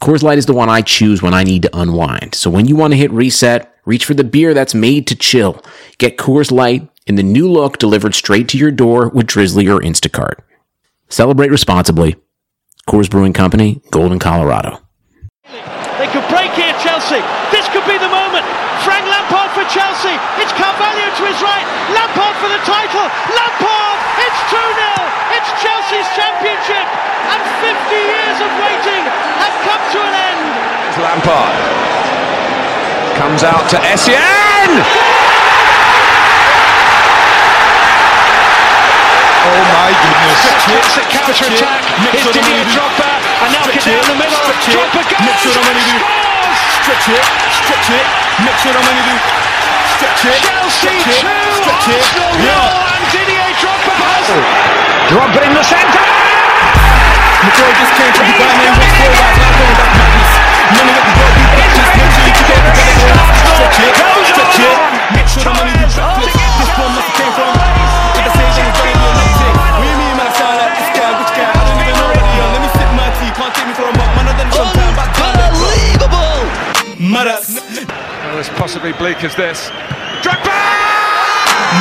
Coors Light is the one I choose when I need to unwind. So when you want to hit reset, reach for the beer that's made to chill. Get Coors Light in the new look delivered straight to your door with Drizly or Instacart. Celebrate responsibly. Coors Brewing Company, Golden, Colorado. They could break here, Chelsea. This could be the moment. Frank Lampard for Chelsea. It's Carvalho to his right. Lampard for the title. Lampard! It's 2 0. It's Chelsea's championship. And 50 years of waiting have come to an end. It's Lampard. Comes out to Essien! Oh my goodness. It's a counter attack. Here's Didier Drogba. And now get down the middle. Drogba goes. Scores! Stretch it, stretch it, mix it on when. Stretch it, Chelsea 2. Arsenal Yeah. 0, and Didier Drogba has Drogba in the centre! McCoy just came from Dubai and went for right now going back madness. None of it will be back. Just make sure you keep it together. Stretch it, stretch it, make sure the money do backflips. This one must have came from. If I say then it's going to be a long thing. Me, me, man, I sound like this guy, which guy? I don't even know what he on. Let me sip my tea, can't take me for a mop. Man, I done some time back. Unbelievable! Madas, Well, as possibly bleak as this. Drogba!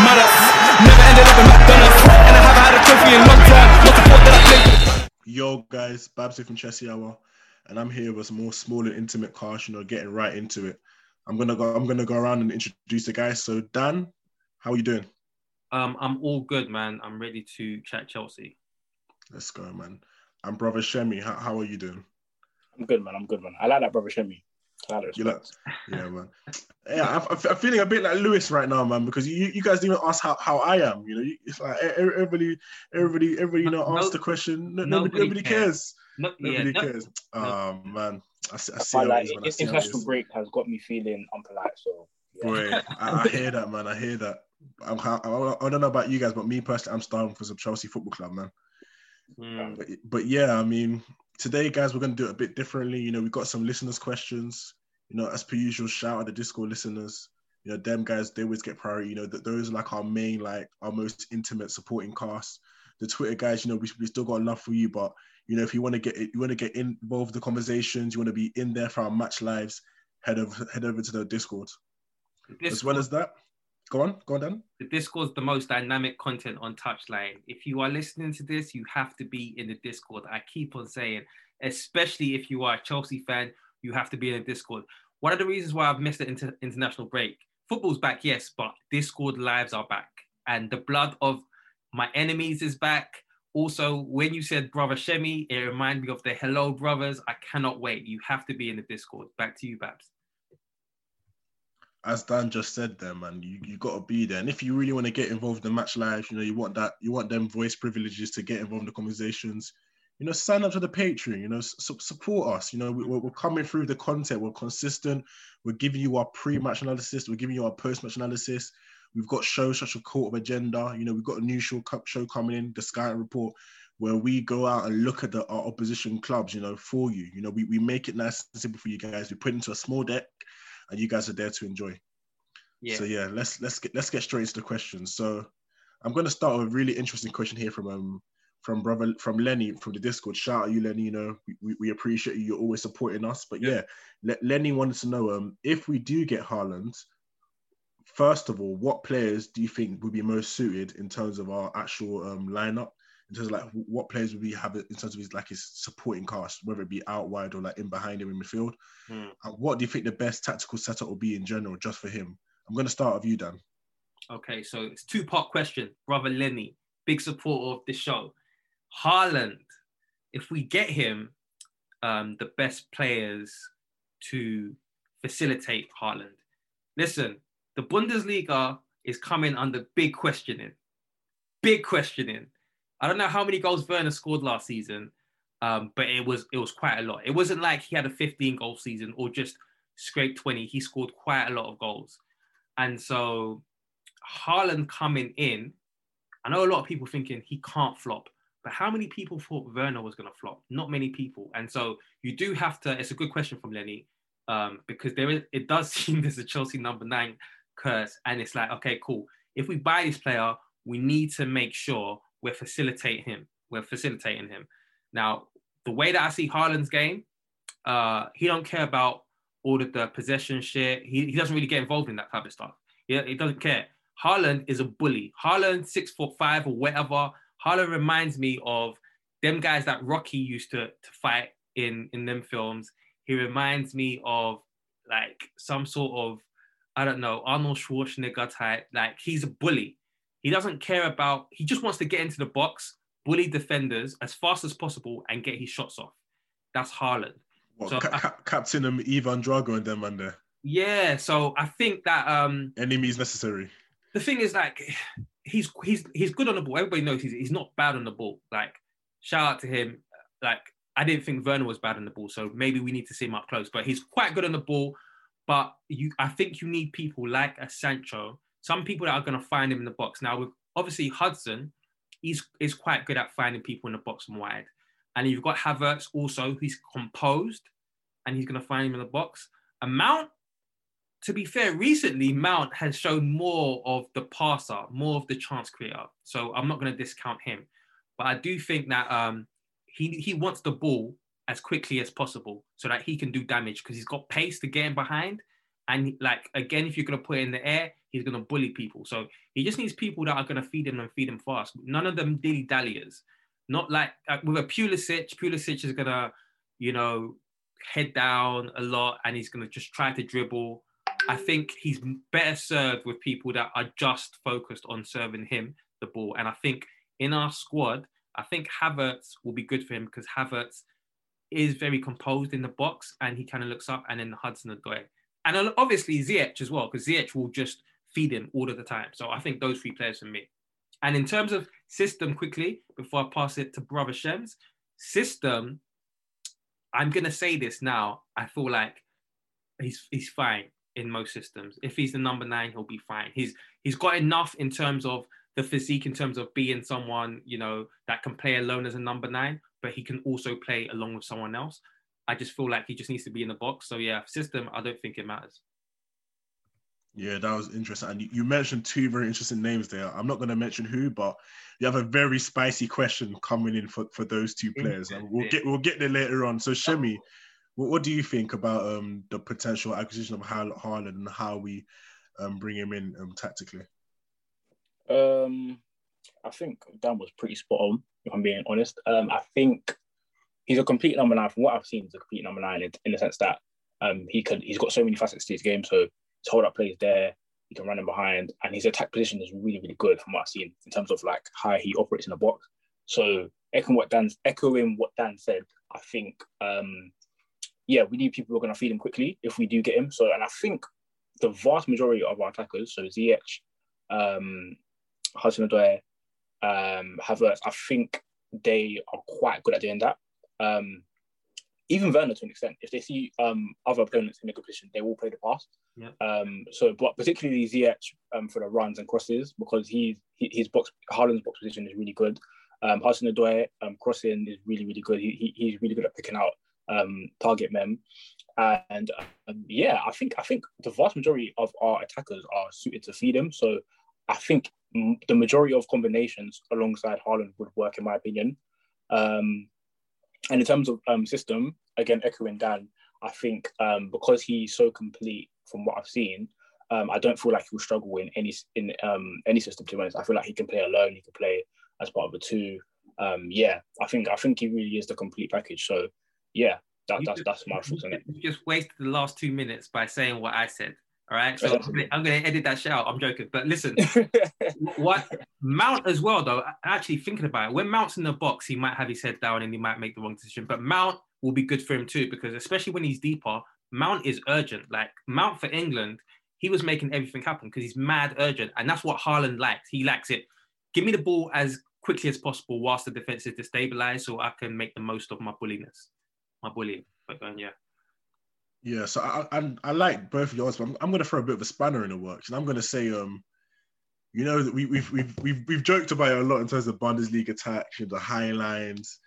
madas. Never ended up in McDonald's. And I haven't had a trophy in long time. Not the that I played. Yo, guys, Babsy from Chelsea Hour, and I'm here with some more small and intimate cast. You know, getting right into it. I'm gonna go. I'm gonna go around and introduce the guys. So, Dan, how are you doing? Um, I'm all good, man. I'm ready to chat Chelsea. Let's go, man. And brother Shemi, how, how are you doing? I'm good, man. I'm good, man. I like that brother Shemi. I like that You like, response. yeah, man. Yeah, I'm, I'm feeling a bit like Lewis right now, man, because you, you guys didn't even ask how, how I am. You know, it's like everybody, everybody, everybody, you know, No- asked the question. No, nobody, nobody nobody cares. cares. No, yeah, Nobody no- cares. Oh man, I see, I I see feel it like is, man. I see international break has got me feeling unpolite. So yeah. Boy, I, I hear that, man. I hear that. I'm, I, I don't know about you guys, but me personally, I'm starving for some Chelsea Football Club, man. Mm, But, but yeah, I mean, today, guys, we're going to do it a bit differently. You know, we've got some listeners' questions. You know, as per usual, shout out the Discord listeners. You know, them guys, they always get priority. You know, that those are like our main, like our most intimate supporting cast. The Twitter guys, you know, we, we still got love for you, but you know, if you want to get it, you want to get involved in the conversations, you want to be in there for our match lives, head over head over to the Discord. the As well as that, go on, go on, Dan. the Discord's the most dynamic content on Touchline. If you are listening to this, you have to be in the Discord. I keep on saying, especially if you are a Chelsea fan, you have to be in the Discord. One of the reasons why I've missed the inter- international break, football's back, yes, but Discord lives are back, and the blood of my enemies is back. Also, when you said brother Shemi, it reminded me of the Hello Brothers. I cannot wait. You have to be in the Discord. Back to you, Babs. As Dan just said there, man, you, you got to be there. And if you really want to get involved in match live, you know, you want that, you want them voice privileges to get involved in the conversations. You know, sign up to the Patreon. You know, su- support us. You know, we, we're, we're coming through the content. We're consistent. We're giving you our pre-match analysis. We're giving you our post-match analysis. We've got shows such as Court of Agenda. You know, we've got a new show, show coming in, the Sky Report, where we go out and look at the, our opposition clubs. You know, for you. You know, we, we make it nice and simple for you guys. We put into a small deck, and you guys are there to enjoy. Yeah. So yeah, let's let's get let's get straight into the questions. So I'm gonna start with a really interesting question here from um from brother from Lenny from the Discord. Shout out you, Lenny. You know we, we, appreciate you. You're always supporting us. But yeah, Le- Lenny wanted to know um if we do get Haaland, first of all, what players do you think would be most suited in terms of our actual um lineup? In terms of like what players would we have in terms of his like his supporting cast, whether it be out wide or like in behind him in midfield? Hmm. And what do you think the best tactical setup will be in general, just for him? I'm going to start with you, Dan. Okay, so it's two part question. Brother Lenny, big supporter of the show. Haaland, if we get him, um, the best players to facilitate Haaland. Listen, the Bundesliga is coming under big questioning. Big questioning. I don't know how many goals Werner scored last season, Um, but it was it was quite a lot. It wasn't like he had a 15 goal season or just scraped 20. He scored quite a lot of goals. And so Haaland coming in, I know a lot of people thinking he can't flop, but how many people thought Werner was going to flop? Not many people. And so you do have to, it's a good question from Lenny, um, because there is, it does seem there's a Chelsea number nine curse. And it's like, okay, cool. If we buy this player, we need to make sure we're facilitating him. We're facilitating him. Now, the way that I see Haaland's game, uh, he don't care about all of the possession shit. He, he doesn't really get involved in that type of stuff. Yeah, he doesn't care. Haaland is a bully. Haaland, six foot five or whatever. Haaland reminds me of them guys that Rocky used to, to fight in, in them films. He reminds me of like some sort of, I don't know, Arnold Schwarzenegger type. Like he's a bully. He doesn't care about, he just wants to get into the box, bully defenders as fast as possible and get his shots off. That's Haaland. What, So ca- I- ca- Captain um, Ivan Drago and them man there. Yeah, so I think that um Any means necessary. the thing is like he's he's he's good on the ball. Everybody knows he's he's not bad on the ball. Like shout out to him. Like I didn't think Werner was bad on the ball, so maybe we need to see him up close. But he's quite good on the ball. But you, I think you need people like a Sancho, some people that are going to find him in the box. Now, with obviously Hudson, he's is quite good at finding people in the box and wide. And you've got Havertz also, who's composed, and he's going to find him in the box. And Mount, to be fair, recently Mount has shown more of the passer, more of the chance creator. So I'm not going to discount him, but I do think that um, he he wants the ball as quickly as possible so that he can do damage because he's got pace to get in behind. And like again, if you're to put in the air, he's to bully people. So he just needs people that are to feed him and feed him fast. None of them dilly dalliers. Not like, with a Pulisic. Pulisic is to, you know, head down a lot and he's to just try to dribble. I think he's better served with people that are just focused on serving him the ball. And I think in our squad, I think Havertz will be good for him because Havertz is very composed in the box and he kind of looks up and then Hudson Odoi. And obviously Ziyech as well, because Ziyech will just feed him all of the time. So I think those three players for me. And in terms of system, quickly, before I pass it to Brother Shems, system, I'm gonna say this now. I feel like he's he's fine in most systems. If he's the number nine, he'll be fine. He's he's got enough in terms of the physique, in terms of being someone you know that can play alone as a number nine, but he can also play along with someone else. I just feel like he just needs to be in the box. So yeah, system, I don't think it matters. Yeah, that was interesting. And you- you mentioned two very interesting names there. I'm not going to mention who, but you have a very spicy question coming in for, for those two players, and we'll get we'll get there later on. So Shemi, what, what do you think about um, the potential acquisition of Har- Haaland and how we um, bring him in um, tactically? Um, I think Dan was pretty spot on. If I'm being honest, um, I think he's a complete number nine. From what I've seen, he's a complete number nine in, in the sense that um, he could he's got so many facets to his game. So his hold up plays there, he can run in behind, and his attack position is really really good from what I've seen in terms of like how he operates in the box. So echoing what Dan echoing what Dan said, I think um, yeah, we need people who are going to feed him quickly if we do get him. So and I think the vast majority of our attackers, so Ziyech, um, Hudson Odoi, um, Havertz, I think they are quite good at doing that. Um, even Werner to an extent, if they see um, other opponents in a good position, they will play the pass. Yeah. Um, so, but particularly Ziyech um, for the runs and crosses because he's he, his box Haaland's box position is really good. Um, Hudson Odoi um, crossing is really really good. He, he, he's really good at picking out um, target men, and um, yeah, I think I think the vast majority of our attackers are suited to feed him. So I think m- the majority of combinations alongside Haaland would work in my opinion. Um, and in terms of um, system, again echoing Dan, I think um, because he's so complete from what I've seen, um, I don't feel like he'll struggle in any in um, any system. To be honest, I feel like he can play alone. He can play as part of a two. Um, yeah, I think I think he really is the complete package. So yeah, that, that's that's my thoughts on it. You just wasted the last two minutes by saying what I said. All right, so I'm gonna, I'm gonna edit that shit out. I'm joking, but listen, what Mount as well though. Actually thinking about it, when Mount's in the box, he might have his head down and he might make the wrong decision. But Mount will be good for him too because especially when he's deeper, Mount is urgent. Like Mount for England, he was making everything happen because he's mad urgent, and that's what Haaland likes. He likes it. Give me the ball as quickly as possible whilst the defense is destabilized, so I can make the most of my bulliness, my bullying. But um, yeah. Yeah, so I, I I like both of yours, but I'm, I'm going to throw a bit of a spanner in the works, and I'm going to say, um, you know, that we, we've we've we've we've joked about it a lot in terms of Bundesliga attacks, you know, the high lines,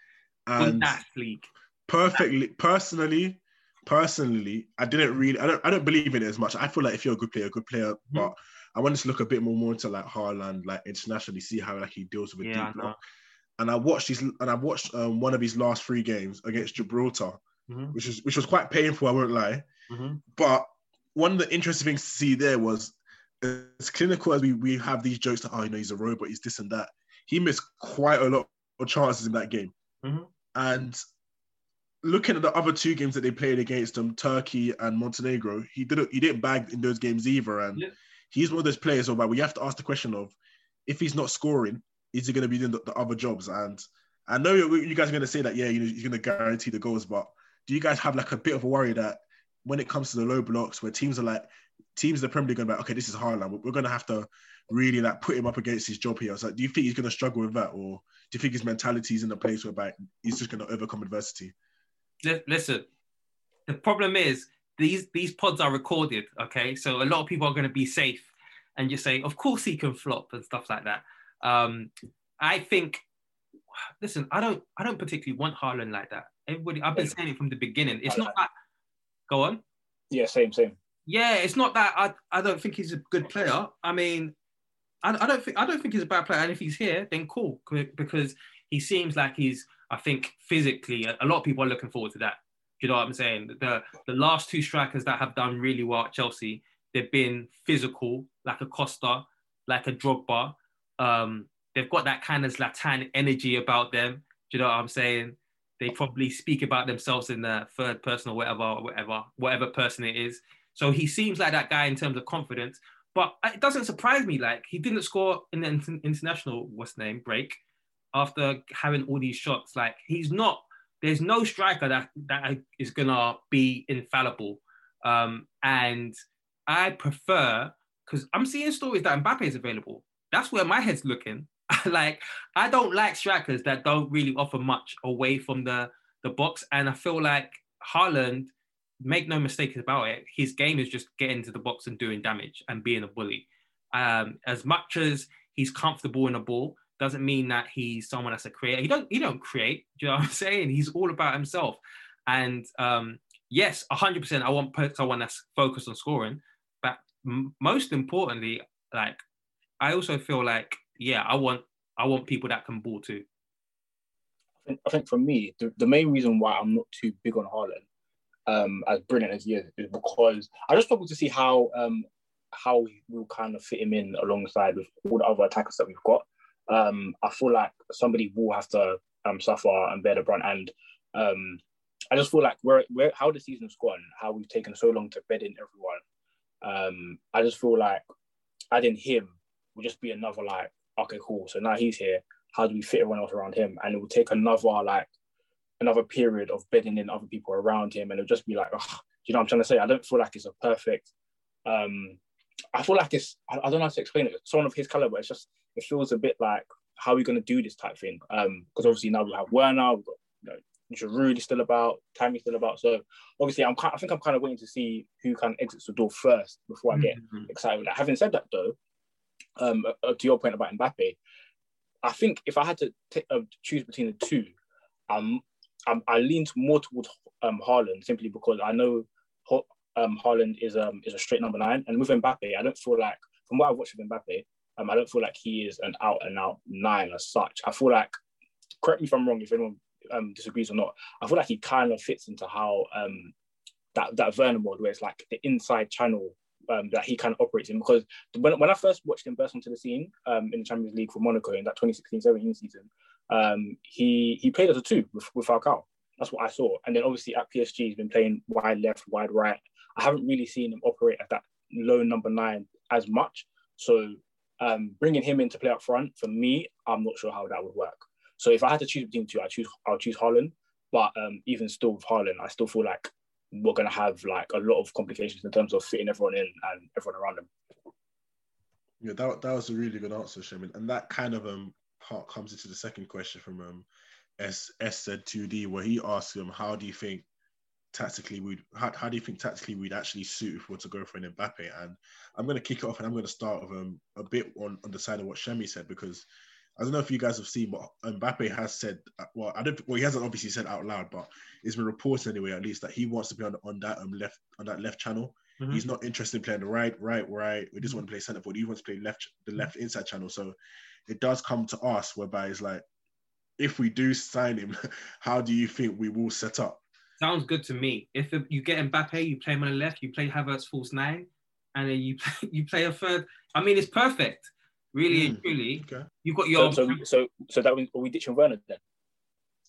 and that league. perfectly personally, personally, I didn't really, I don't, I don't believe in it as much. I feel like if you're a good player, a good player, mm-hmm. but I wanted to look a bit more more into like Haaland, like internationally, see how like he deals with a yeah, deep block. And I watched these, and I watched um, one of his last three games against Gibraltar, mm-hmm. which was which was quite painful. I won't lie, mm-hmm. but one of the interesting things to see there was as clinical as we, we have these jokes that oh you know he's a robot, he's this and that. He missed quite a lot of chances in that game, mm-hmm. and looking at the other two games that they played against them, Turkey and Montenegro, he didn't he didn't bag in those games either, and. Yeah he's one of those players where we have to ask the question of if he's not scoring, is he going to be doing the, the, other jobs? And I know you guys are going to say that, yeah, you know, he's going to guarantee the goals, but do you guys have like a bit of a worry that when it comes to the low blocks, where teams are like, teams in the Premier League are like, okay, this is Haaland, we're going to have to really like put him up against his job here. So do you think he's going to struggle with that, or do you think his mentality is in a place where he's just going to overcome adversity? Listen, the problem is these these pods are recorded, okay? So a lot of people are going to be safe and just say, of course he can flop and stuff like that. Um, I think, listen, I don't I don't particularly want Haaland like that. Everybody, I've been saying it from the beginning. It's not that. Go on. Yeah, same, same. Yeah, it's not that I I don't think he's a good player. I mean, I, I don't think I don't think he's a bad player. And if he's here, then cool, because he seems like he's. I think physically, a lot of people are looking forward to that you know what I'm saying? The the last two strikers that have done really well at Chelsea, they've been physical, like a Costa, like a Drogba. Um, they've got that kind of Zlatan energy about them. Do you know what I'm saying? They probably speak about themselves in the third person or whatever, whatever, whatever person it is. So he seems like that guy in terms of confidence. But it doesn't surprise me. Like he didn't score in the international what's name break after having all these shots. Like he's not there's no striker that that is gonna be infallible. Um, and I prefer because I'm seeing stories that Mbappe is available. That's where my head's looking. like I don't like strikers that don't really offer much away from the the box, and I feel like Haaland. Make no mistake about it. His game is just getting to the box and doing damage and being a bully. Um, as much as he's comfortable in a ball, doesn't mean that he's someone that's a creator. He don't he don't create. Do you know what I'm saying? He's all about himself. And um, yes, 100%. I want someone that's focused on scoring, but m- most importantly, like I also feel like yeah, I want I want people that can ball too. I think, I think for me, the, the main reason why I'm not too big on Haaland, um, as brilliant as he is, is because I just struggle to see how um, how we'll kind of fit him in alongside with all the other attackers that we've got um, I feel like somebody will have to um, suffer and bear the brunt. And um, I just feel like where, where how the season's gone, how we've taken so long to bed in everyone. Um, I just feel like adding him will just be another like, okay, cool. So now he's here. How do we fit everyone else around him? And it will take another like another period of bedding in other people around him, and it'll just be like, oh, you know, what I'm trying to say. I don't feel like it's a perfect. Um, I feel like it's. I, I don't know how to explain it. Someone of his caliber, it's just it feels a bit like how are we going to do this type thing? Um, because obviously now we have Werner, we've got you know, Giroud is still about, Tammy still about. So obviously, I'm I think I'm kind of waiting to see who kind of exits the door first before I get mm-hmm. excited. Like, having said that, though, um, uh, to your point about Mbappe, I think if I had to t- uh, choose between the two, um, um, I leaned more towards um, Haaland simply because I know um, Haaland is um is a straight number nine, and with Mbappe, I don't feel like from what I've watched with Mbappe, um, I don't feel like he is an out and out nine as such. I feel like, correct me if I'm wrong, if anyone um, disagrees or not, I feel like he kind of fits into how um, that that Werner mode, where it's like the inside channel um, that he kind of operates in. Because when, when I first watched him burst onto the scene um, in the Champions League for Monaco in that 2016-17 season, um, he he played as a two with, with Falcao. That's what I saw. And then obviously at PSG, he's been playing wide left, wide right. I haven't really seen him operate at that low number nine as much. So um, bringing him into play up front for me, I'm not sure how that would work. So if I had to choose between two, I choose I'll choose Haaland. But um, even still with Haaland, I still feel like we're gonna have like a lot of complications in terms of fitting everyone in and everyone around them. Yeah, that, that was a really good answer, Shaman. And that kind of um part comes into the second question from um, S S said 2D, where he asked him, "How do you think tactically we'd how, how do you think tactically we'd actually suit if we were to go for an Mbappe?" And I'm going to kick it off, and I'm going to start with um, a bit on on the side of what Shemi said because I don't know if you guys have seen, but Mbappe has said, well, I don't, well, he hasn't obviously said out loud, but it's been reported anyway, at least that he wants to be on, on that um, left on that left channel. Mm-hmm. He's not interested in playing the right, right, right. We just mm-hmm. want to play centre forward. He wants to play left, the left inside channel. So it does come to us, whereby it's like, if we do sign him, how do you think we will set up? Sounds good to me. If you get Mbappe, you play him on the left, you play Havertz false nine, and then you play, you play a third. I mean, it's perfect. Really mm. and truly, okay. you've got your. So, so, so, so that means are we ditching Werner then?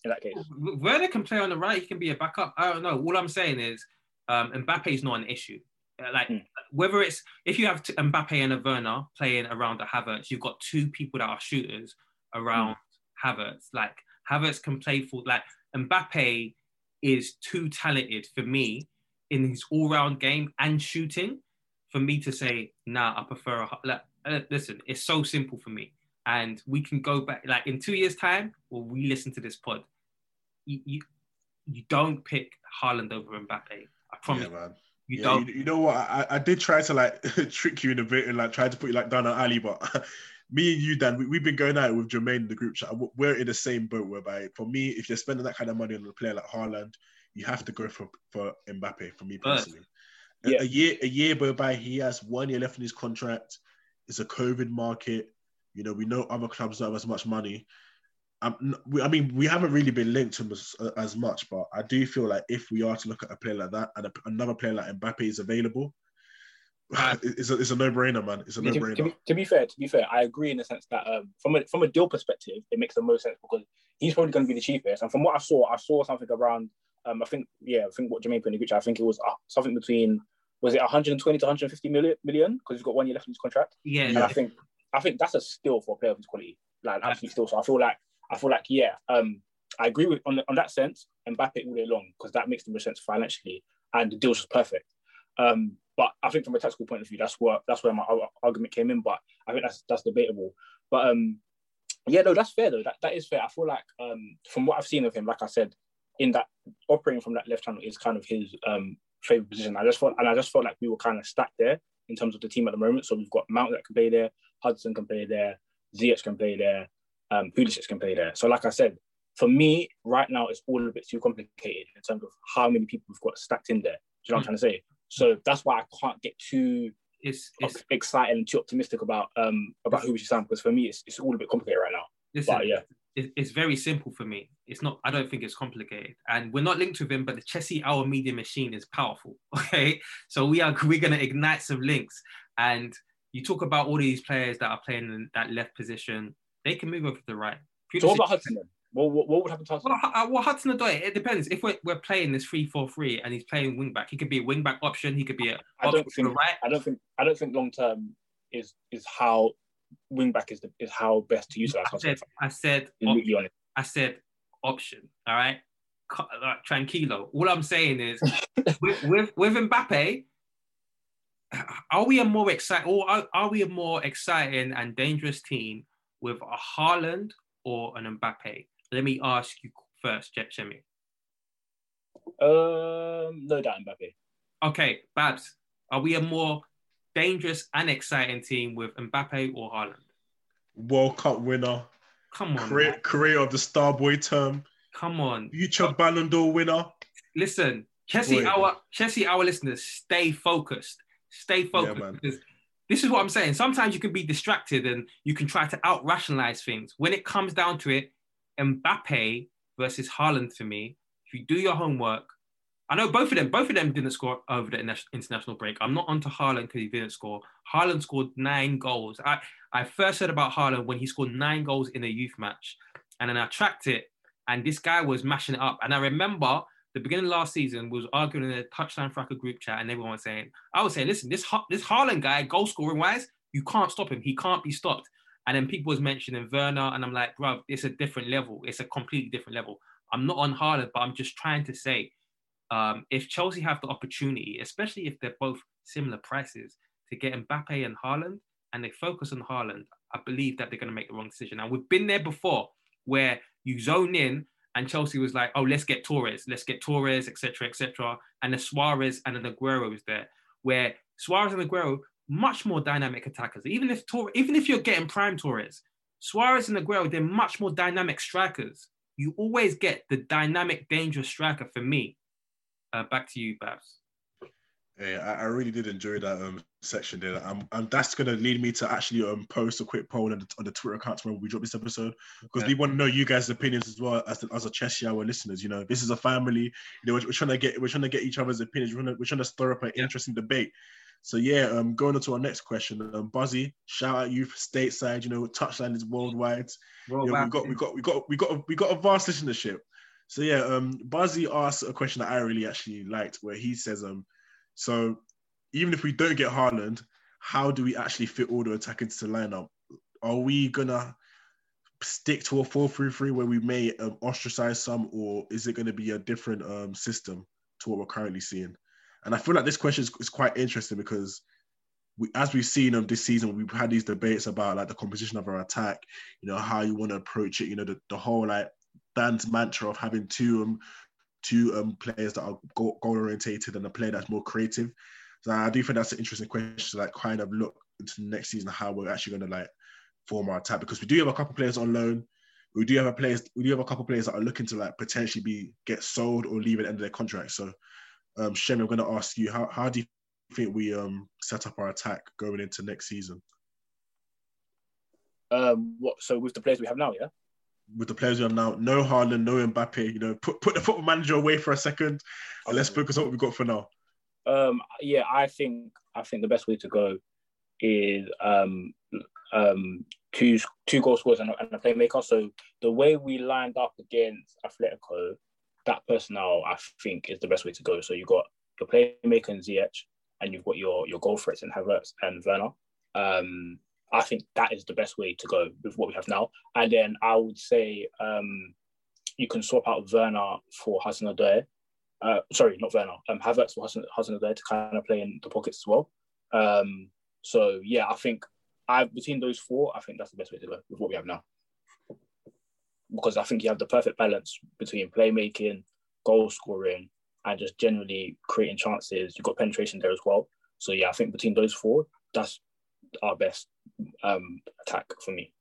In that case, Werner can play on the right. He can be a backup. I don't know. All I'm saying is, um, Mbappe is not an issue. Uh, like mm. whether it's if you have Mbappe and a Werner playing around the Havertz, you've got two people that are shooters around mm. Havertz. Like Havertz can play for like Mbappe is too talented for me in his all-round game and shooting for me to say, nah, I prefer a like, uh, listen, it's so simple for me. And we can go back like in two years' time, or we listen to this pod. You, you, you don't pick Haaland over Mbappe. I promise. Yeah, man. You yeah, don't. You, you, know what? I, I did try to like trick you in a bit and like try to put you like down an alley, but me and you, Dan, we, have been going out with Jermaine in the group chat. We're in the same boat whereby, for me, if you're spending that kind of money on a player like Haaland, you have to go for for Mbappe. For me personally, yeah. a, a, year a year whereby he has one year left in his contract. It's a COVID market. You know, we know other clubs don't have as much money. Um, I mean, we haven't really been linked to him as, as, much, but I do feel like if we are to look at a player like that and a, another player like Mbappe is available, it's a, it's a no-brainer, man. It's a no-brainer. To, to, be, to, be, fair, to be fair, I agree in the sense that um, from a from a deal perspective, it makes the most sense because he's probably going to be the cheapest. And from what I saw, I saw something around. Um, I think yeah, I think what Jermaine put in the group I think it was uh, something between was it 120 to 150 million million because he's got one year left in his contract. Yeah, and I think I think that's a steal for a player of his quality, like absolutely still. So I feel like I feel like yeah, um, I agree with on on that sense. Mbappe all day long because that makes the most sense financially, and the deal's just perfect. Um, but I think from a tactical point of view, that's where that's where my argument came in. But I think that's that's debatable. But um, yeah, no, that's fair though. That that is fair. I feel like um, from what I've seen of him, like I said, in that operating from that left channel is kind of his um favorite position. I just felt and I just felt like we were kind of stacked there in terms of the team at the moment. So we've got Mount that can play there, Hudson can play there, Ziyech can play there, um, Pulisic can play there. So like I said, for me right now it's all a bit too complicated in terms of how many people we've got stacked in there. Do you know what I'm trying to say? So that's why I can't get too it's, it's excited and too optimistic about um about who we should sign because for me it's, it's all a bit complicated right now. Listen, but yeah, it's very simple for me. It's not. I don't think it's complicated, and we're not linked with him. But the Chelsea Hour Media machine is powerful. Okay, so we are we're gonna ignite some links. And you talk about all these players that are playing in that left position. They can move over to the right. so what about Hudson? What, what, what would happen to Hudson? Well, uh, well Hudson Odoi, it depends. If we're, we're playing this 3-4-3 and he's playing wing back, he could be a wing back option. He could be a I don't think, right. I don't think. I don't think long term is is how wing back is the, is how best to utilize. I said. I said. Op- I said option. All right. Like, tranquilo. All I'm saying is with, with with Mbappe, are we a more exciting or are, are we a more exciting and dangerous team with a Haaland or an Mbappe? Let me ask you first, Jet Shemi. Um, no doubt Mbappe. Okay, Babs, are we a more dangerous and exciting team with Mbappe or Haaland? World Cup winner. Come on. Career, career of the Starboy term. Come on. Future Ballon d'Or winner. Listen, Chelsea, our Chelsea, our listeners, stay focused. Stay focused. Yeah, because this is what I'm saying. Sometimes you can be distracted and you can try to out rationalize things. When it comes down to it, Mbappe versus Haaland for me, if you do your homework, I know both of them, both of them didn't score over the international break. I'm not onto Haaland because he didn't score. Haaland scored nine goals. I, I first heard about Haaland when he scored nine goals in a youth match. And then I tracked it, and this guy was mashing it up. And I remember the beginning of last season was arguing in a touchline fracker group chat, and everyone was saying, I was saying, listen, this this Haaland guy, goal scoring wise, you can't stop him. He can't be stopped. And then people was mentioning Werner, and I'm like, bro, it's a different level. It's a completely different level. I'm not on Haaland, but I'm just trying to say, um, if Chelsea have the opportunity, especially if they're both similar prices, to get Mbappe and Haaland, and they focus on Haaland, I believe that they're going to make the wrong decision. And we've been there before where you zone in and Chelsea was like, oh, let's get Torres, let's get Torres, etc., etc. And the Suarez and the Aguero was there, where Suarez and Aguero much more dynamic attackers. Even if Tor- even if you're getting prime Torres, Suarez and Aguero, they're much more dynamic strikers. You always get the dynamic, dangerous striker for me. Uh, back to you, Babs. Yeah, I, I really did enjoy that um, section there. Um, and that's going to lead me to actually um, post a quick poll on the, on the Twitter account when we drop this episode because we want to know you guys' opinions as well as the, as a Chelsea Hour listeners. You know, this is a family. You know, we're, we're trying to get we're trying to get each other's opinions. We're trying to, we're trying to stir up an Yeah. interesting debate. So yeah, um, going on to our next question, um, Buzzy, shout out you for stateside. You know, touchline is worldwide. Well, Yeah, we got we got we got we got a, we got a vast listenership. So yeah, um, Buzzy asked a question that I really actually liked, where he says, um, so even if we don't get Haaland, how do we actually fit all the attackers to the lineup? Are we gonna stick to a 4-3-3 where we may um, ostracize some, or is it going to be a different um, system to what we're currently seeing? And I feel like this question is, is quite interesting because we, as we've seen um, this season, we've had these debates about like the composition of our attack, you know, how you want to approach it, you know, the, the whole like band's mantra of having two um two um players that are goal, orientated and a player that's more creative. So I do think that's an interesting question to like kind of look into next season how we're actually going to like form our attack because we do have a couple players on loan. We do have a players. We do have a couple players that are looking to like potentially be get sold or leave at the end of their contract. So, um, Shem, I'm going to ask you how how do you think we um set up our attack going into next season Um, what? So with the players we have now, yeah. With the players we have now? No Haaland, no Mbappe. You know, put put the football manager away for a second and let's focus on what we've got for now. Um, yeah, I think I think the best way to go is um, um, two two goal scorers and a, and a playmaker. So the way we lined up against Atletico, that personnel I think is the best way to go. So you got your playmaker and Ziyech, and you've got your your goal threats in Havertz and Werner. Um, I think that is the best way to go with what we have now. And then I would say um, you can swap out Werner for Hudson uh, sorry, not Werner, um, Havertz or Hudson, Hudson there to kind of play in the pockets as well. Um, so yeah, I think I between those four, I think that's the best way to go with what we have now. Because I think you have the perfect balance between playmaking, goal scoring, and just generally creating chances. You've got penetration there as well. So yeah, I think between those four, that's our best um, attack for me.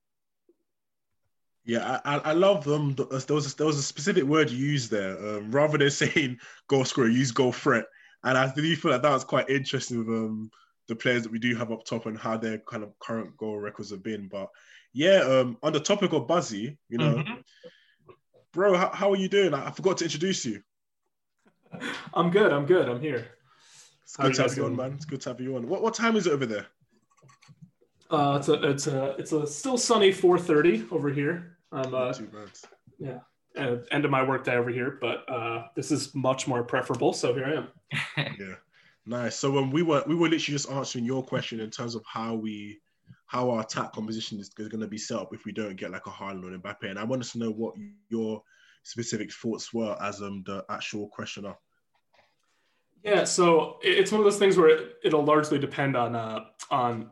Yeah, I, I I love them. There was a, there was a specific word you used there. Um, rather than saying goal scorer, use goal threat. And I do feel like that was quite interesting with um, the players that we do have up top and how their kind of current goal records have been. But yeah, um, on the topic of Buzzy, you know, Mhm. bro, how, how are you doing? I, I forgot to introduce you. I'm good. I'm good. I'm here. It's good you to have you on, man. It's good to have you on. What what time is it over there? Uh, it's a it's a it's a still sunny 4:30 over here. I'm uh, Not too yeah, uh, end of my workday over here, but uh, this is much more preferable. So here I am. Yeah, nice. So when we were we were literally just answering your question in terms of how we how our attack composition is, going to be set up if we don't get like a Haaland or Mbappe. And I wanted to know what your specific thoughts were as um the actual questioner. Yeah, so it's one of those things where it, it'll largely depend on uh, on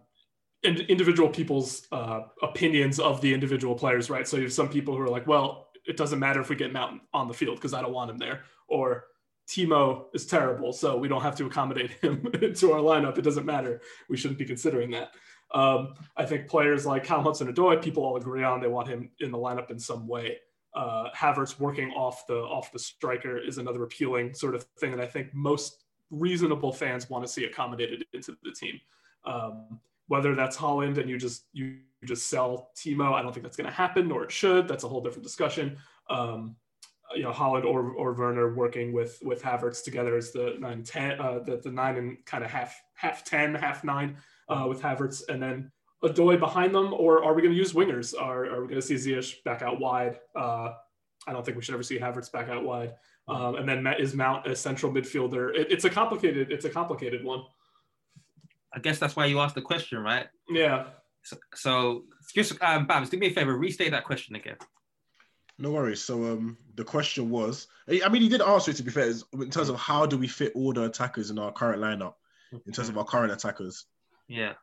in, individual people's uh, opinions of the individual players, right? So you have some people who are like, well, it doesn't matter if we get Mount on the field because I don't want him there, or Timo is terrible, so we don't have to accommodate him to our lineup. It doesn't matter. We shouldn't be considering that. Um, I think players like Cal Hudson Odoi, people all agree on they want him in the lineup in some way. Uh, Havertz working off the off the striker is another appealing sort of thing that I think most reasonable fans want to see accommodated into the team. Um, whether that's Haaland and you just you just sell Timo, I don't think that's going to happen, or it should. That's a whole different discussion. Um, you know, Haaland or or Werner working with with Havertz together as the nine ten, uh, the the nine and kind of half half ten, half nine uh, with Havertz, and then Odoi behind them, or are we going to use wingers? Are, are we going to see Ziyech back out wide? Uh, I don't think we should ever see Havertz back out wide. Um, and then is Mount a central midfielder? It, it's a complicated, it's a complicated one. I guess that's why you asked the question, right? Yeah. So, so just um, Babs, do me a favor, restate that question again. No worries. So um, the question was, I mean, he did answer it to be fair, is in terms of how do we fit all the attackers in our current lineup, in terms of our current attackers. Yeah.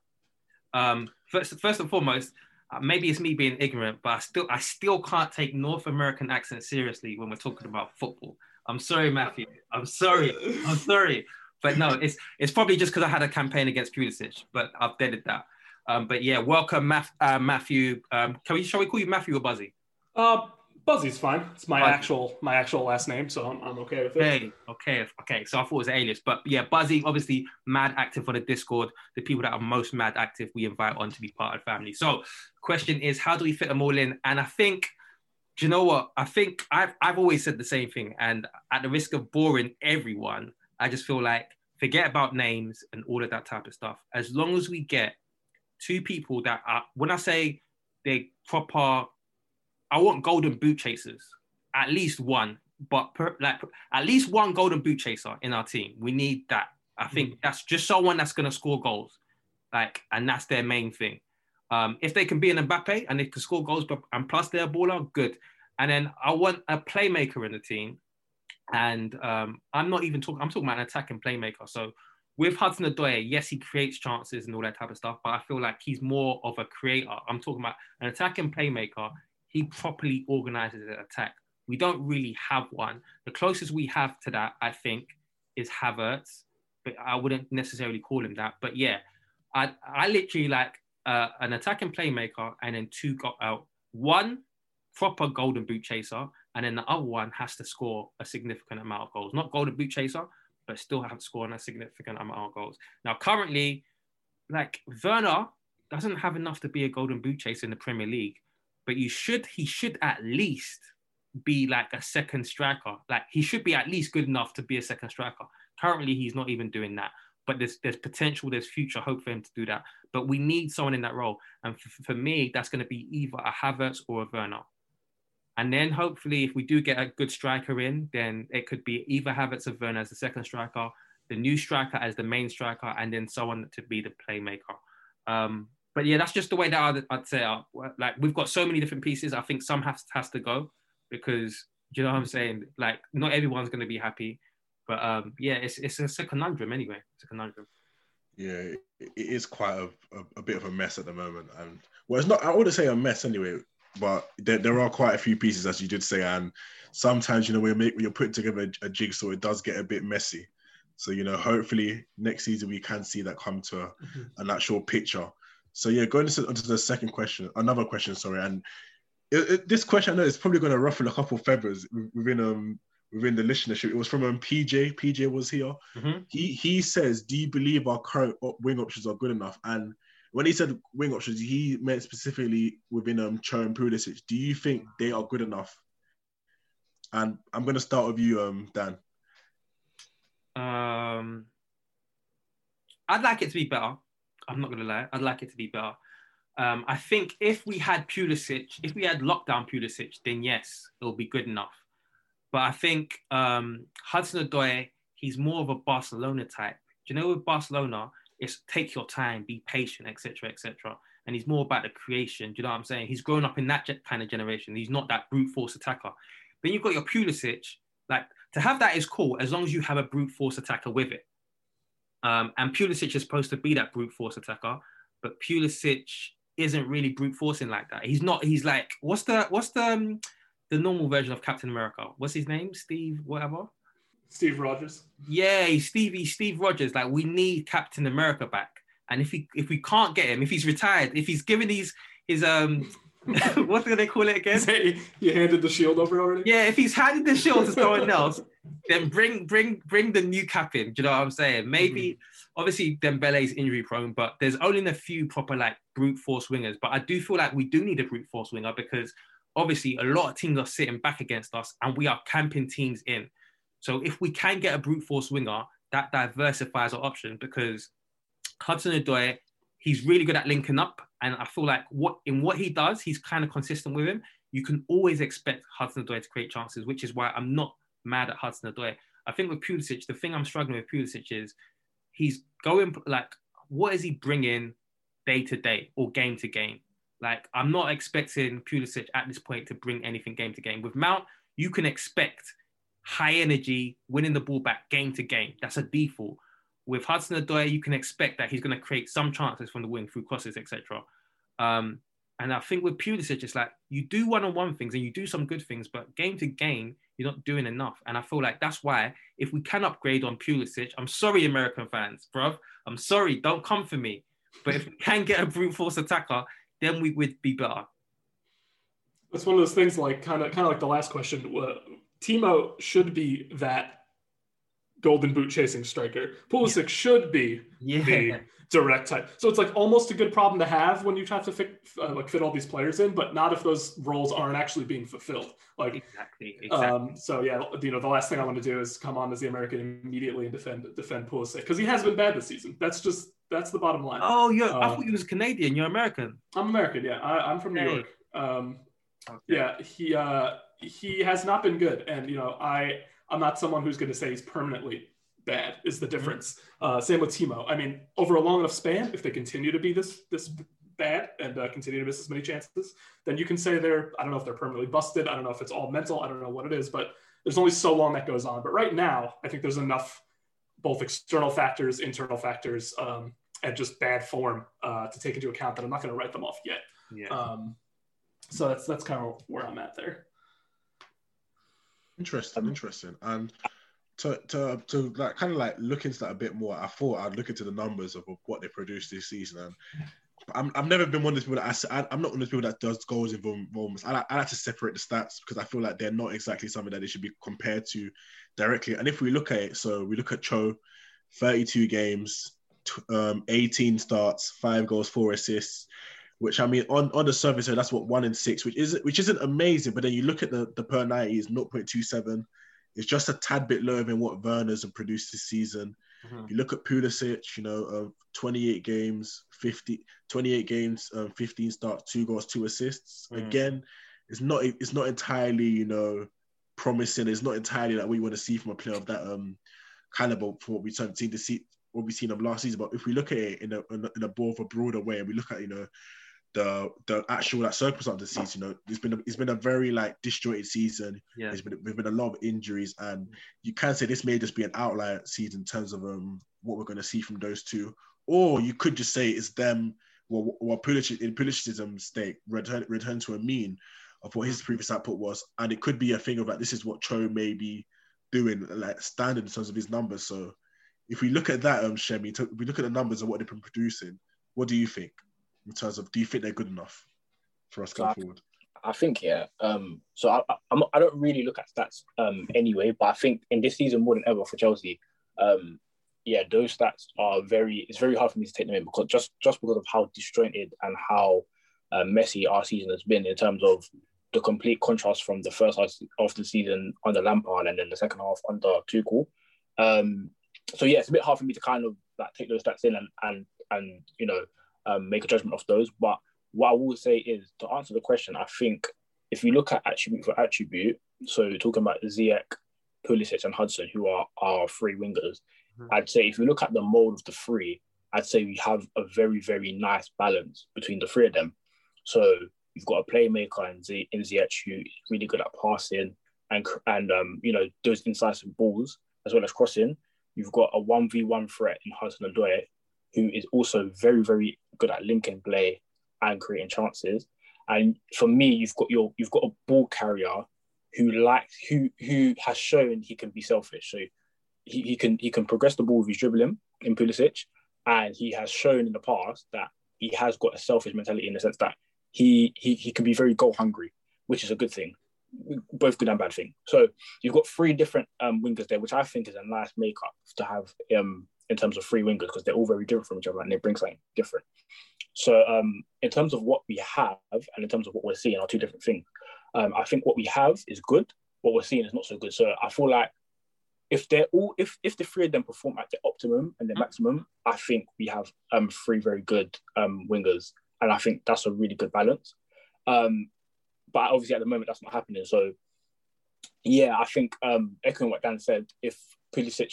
Um, first, first and foremost, uh, maybe it's me being ignorant, but I still I still can't take North American accent seriously when we're talking about football. I'm sorry, Matthew. I'm sorry. I'm sorry. But no, it's it's probably just because I had a campaign against Pulisic, but I've deaded that. Um, but yeah, welcome, Math, uh, Matthew. Um, can we shall we call you Matthew or Buzzy? Uh, Buzzy's fine. It's my Buzzy. actual my actual last name, so I'm, I'm okay with it. Okay, okay, okay. So I thought it was an alias, but yeah, Buzzy, obviously mad active on the Discord. The people that are most mad active, we invite on to be part of the family. So, question is, how do we fit them all in? And I think, do you know what? I think I've I've always said the same thing, and at the risk of boring everyone, I just feel like forget about names and all of that type of stuff. As long as we get two people that are, when I say they proper I want golden boot chasers, at least one, but per, like at least one golden boot chaser in our team. We need that. I think mm. that's just someone that's going to score goals, like, and that's their main thing. Um, if they can be an Mbappe and they can score goals, but and plus they're a baller, good. And then I want a playmaker in the team, and um, I'm not even talking. I'm talking about an attacking playmaker. So with Hudson Odoi, yes, he creates chances and all that type of stuff, but I feel like he's more of a creator. I'm talking about an attacking playmaker he properly organizes an attack. We don't really have one. The closest we have to that, I think, is Havertz, but I wouldn't necessarily call him that. But yeah, I I literally like uh, an attacking playmaker and then two got out. One proper golden boot chaser, and then the other one has to score a significant amount of goals. Not golden boot chaser, but still have to score a significant amount of goals. Now, currently, like Werner doesn't have enough to be a golden boot chaser in the Premier League but you should he should at least be like a second striker. Like he should be at least good enough to be a second striker. Currently, he's not even doing that. But there's there's potential, there's future hope for him to do that. But we need someone in that role, and for, for me, that's going to be either a Havertz or a Werner. And then hopefully, if we do get a good striker in, then it could be either Havertz or Werner as the second striker, the new striker as the main striker, and then someone to be the playmaker. Um, but yeah, that's just the way that I'd, I'd say. Like we've got so many different pieces. I think some has has to go because you know what I'm saying. Like not everyone's going to be happy, but um, yeah, it's it's, it's a conundrum anyway. It's a conundrum. Yeah, it is quite a, a, a, bit of a mess at the moment, and well, it's not. I wouldn't say a mess anyway, but there, there are quite a few pieces as you did say, and sometimes you know when you're, make, when you're putting together a, a jigsaw, it does get a bit messy. So you know, hopefully next season we can see that come to a, mm-hmm. an actual picture. So yeah, going into, into the second question, another question, sorry, and it, it, this question I know is probably going to ruffle a couple feathers within um within the listenership. It was from um, PJ. PJ was here. Mm-hmm. He he says, "Do you believe our current wing options are good enough?" And when he said wing options, he meant specifically within um Cho and Pulisic. Do you think they are good enough? And I'm to start with you, um, Dan. Um, I'd like it to be better. I'm not gonna lie. I'd like it to be better. Um, I think if we had Pulisic, if we had lockdown Pulisic, then yes, it'll be good enough. But I think um, Hudson Odoi, he's more of a Barcelona type. Do you know with Barcelona, it's take your time, be patient, etc., etc. And he's more about the creation. Do you know what I'm saying? He's grown up in that kind of generation. He's not that brute force attacker. Then you've got your Pulisic. Like to have that is cool as long as you have a brute force attacker with it. Um, and Pulisic is supposed to be that brute force attacker, but Pulisic isn't really brute forcing like that. He's not. He's like, what's the what's the um, the normal version of Captain America? What's his name? Steve whatever. Steve Rogers. Yeah, Stevie Steve Rogers. Like we need Captain America back. And if he if we can't get him, if he's retired, if he's given these his um what do they call it again? You handed the shield over already. Yeah, if he's handed the shield to someone else, then bring bring bring the new cap in. Do you know what I'm saying? Maybe mm-hmm. obviously Dembele's injury prone, but there's only a few proper like brute force wingers. But I do feel like we do need a brute force winger because obviously a lot of teams are sitting back against us and we are camping teams in. So if we can get a brute force winger, that diversifies our options because Hudson Odoi he's really good at linking up. And I feel like what in what he does, he's kind of consistent with him. You can always expect Hudson Odoi to create chances, which is why I'm not mad at Hudson Odoi. I think with Pulisic, the thing I'm struggling with Pulisic is he's going like, what is he bringing day to day or game to game? Like, I'm not expecting Pulisic at this point to bring anything game to game. With Mount, you can expect high energy, winning the ball back game to game. That's a default with Hudson Odoi, you can expect that he's going to create some chances from the wing through crosses, etc. Um, And I think with Pulisic, it's like you do one-on-one things and you do some good things, but game to game, you're not doing enough. And I feel like that's why if we can upgrade on Pulisic, I'm sorry, American fans, bro. I'm sorry, don't come for me. But if we can get a brute force attacker, then we would be better. That's one of those things like kind of kind of like the last question. Timo should be that golden boot chasing striker. Pulisic yeah. should be yeah. the direct type. So it's like almost a good problem to have when you have to fit uh, like fit all these players in, but not if those roles aren't actually being fulfilled. Like exactly. exactly. Um, so yeah, you know, the last thing I want to do is come on as the American immediately and defend defend Pulisic because he has been bad this season. That's just that's the bottom line. Oh, yeah. Um, I thought you was Canadian. You're American. I'm American. Yeah, I, am from New York. Um, okay. Yeah, he uh, he has not been good, and you know, I I'm not someone who's going to say he's permanently bad is the mm-hmm. difference. Uh, same with Timo. I mean, over a long enough span, if they continue to be this this bad and uh, continue to miss as many chances, then you can say they're I don't know if they're permanently busted. I don't know if it's all mental. I don't know what it is, but there's only so long that goes on. But right now, I think there's enough both external factors, internal factors, um, and just bad form uh, to take into account that I'm not going to write them off yet. Yeah. Um, so that's that's kind of where I'm at there. Interesting, interesting, and to to to like kind of like look into that a bit more. I thought I'd look into the numbers of, of what they produced this season, and I'm, I've never been one of those people that I, I'm not one of those people that does goals involvements. I I like to separate the stats because I feel like they're not exactly something that they should be compared to directly. And if we look at it, so we look at Cho, 32 games, um, 18 starts, five goals, four assists. Which I mean, on, on the surface, so that's what one in six, which isn't which isn't amazing. But then you look at the the per ninety is 0.27 it's just a tad bit lower than what Werner's have produced this season. Mm-hmm. You look at Pulisic, you know, uh, 28 games, 50, 28 games, um, 15 starts, two goals, two assists. Mm. Again, it's not it's not entirely, you know, promising. It's not entirely like we want to see from a player of that um caliber for what we've seen to see what we've seen of last season. But if we look at it in a in a, in a more of a broader way, and we look at you know the the actual like circumstance of the season. You know, it's been a, it's been a very like disjointed season. Yeah, there's been there's been a lot of injuries, and you can say this may just be an outlier season in terms of um what we're going to see from those two, or you could just say it's them. Well, well, Pulisic in Pulisic's mistake return return to a mean of what his previous output was, and it could be a thing of like this is what Cho may be doing like standard in terms of his numbers. So if we look at that, um, Shemi, if we look at the numbers of what they've been producing, what do you think? In terms of do you think they're good enough for us going forward? I think yeah. Um, so I, I'm, I don't really look at stats um, anyway, but I think in this season more than ever for Chelsea, um, yeah, those stats are very. It's very hard for me to take them in because just just because of how disjointed and how uh, messy our season has been in terms of the complete contrast from the first half of the season under Lampard and then the second half under Tuchel. Um, so yeah, it's a bit hard for me to kind of like take those stats in and and and you know um, make a judgment of those. But what I will say is to answer the question, I think if you look at attribute for attribute, so talking about Ziyech, Pulisic, and Hudson, who are our three wingers, mm-hmm. I'd say if you look at the mold of the three, I'd say we have a very, very nice balance between the three of them. So you've got a playmaker in, Z- in Ziyech who is really good at passing and and um, you know those incisive balls as well as crossing. You've got a one v one threat in Hudson and Odoi who is also very, very good at linking play and creating chances. And for me, you've got your you've got a ball carrier who likes who who has shown he can be selfish. So he, he can he can progress the ball with his dribbling in Pulisic, and he has shown in the past that he has got a selfish mentality in the sense that he he he can be very goal hungry, which is a good thing, both good and bad thing. So you've got three different um, wingers there, which I think is a nice makeup to have um, in terms of free wingers because they're all very different from each other and they bring something different. So um, in terms of what we have and in terms of what we're seeing are two different things. Um, I think what we have is good. What we're seeing is not so good. So I feel like if they're all if if the three of them perform at their optimum and their maximum, I think we have um three very good um wingers, and I think that's a really good balance. Um, but obviously at the moment that's not happening. So yeah, I think um echoing what Dan said, if Pulisic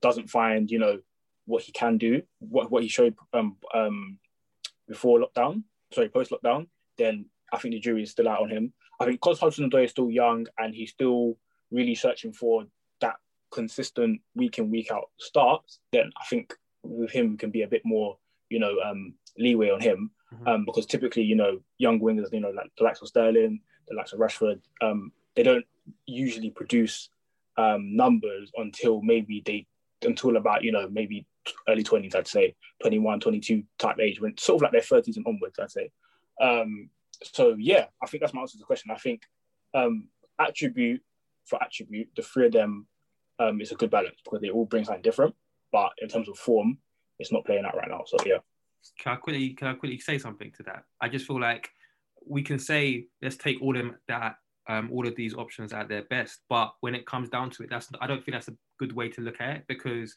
doesn't find you know what he can do, what what he showed um, um, before lockdown, sorry post lockdown, then I think the jury is still out on him. I think because Hudson Odoi is still young and he's still really searching for that consistent week in week out starts, then I think with him can be a bit more you know um, leeway on him. Mm-hmm. Um, because typically, you know, young wingers, you know, like the likes of Sterling, the likes of Rashford, um, they don't usually produce um, numbers until maybe they until about you know maybe early 20s i'd say. 21 22 type age when sort of like their 30s and onwards i'd say. Um, so yeah i think that's my answer to the question. I think um, attribute for attribute the three of them um, is a good balance because they all bring something different but in terms of form it's not playing out right now. So yeah. Can I quickly can I quickly say something to that? I just feel like we can say let's take all them that um, all of these options at their best, but when it comes down to it, that's I don't think that's a good way to look at it because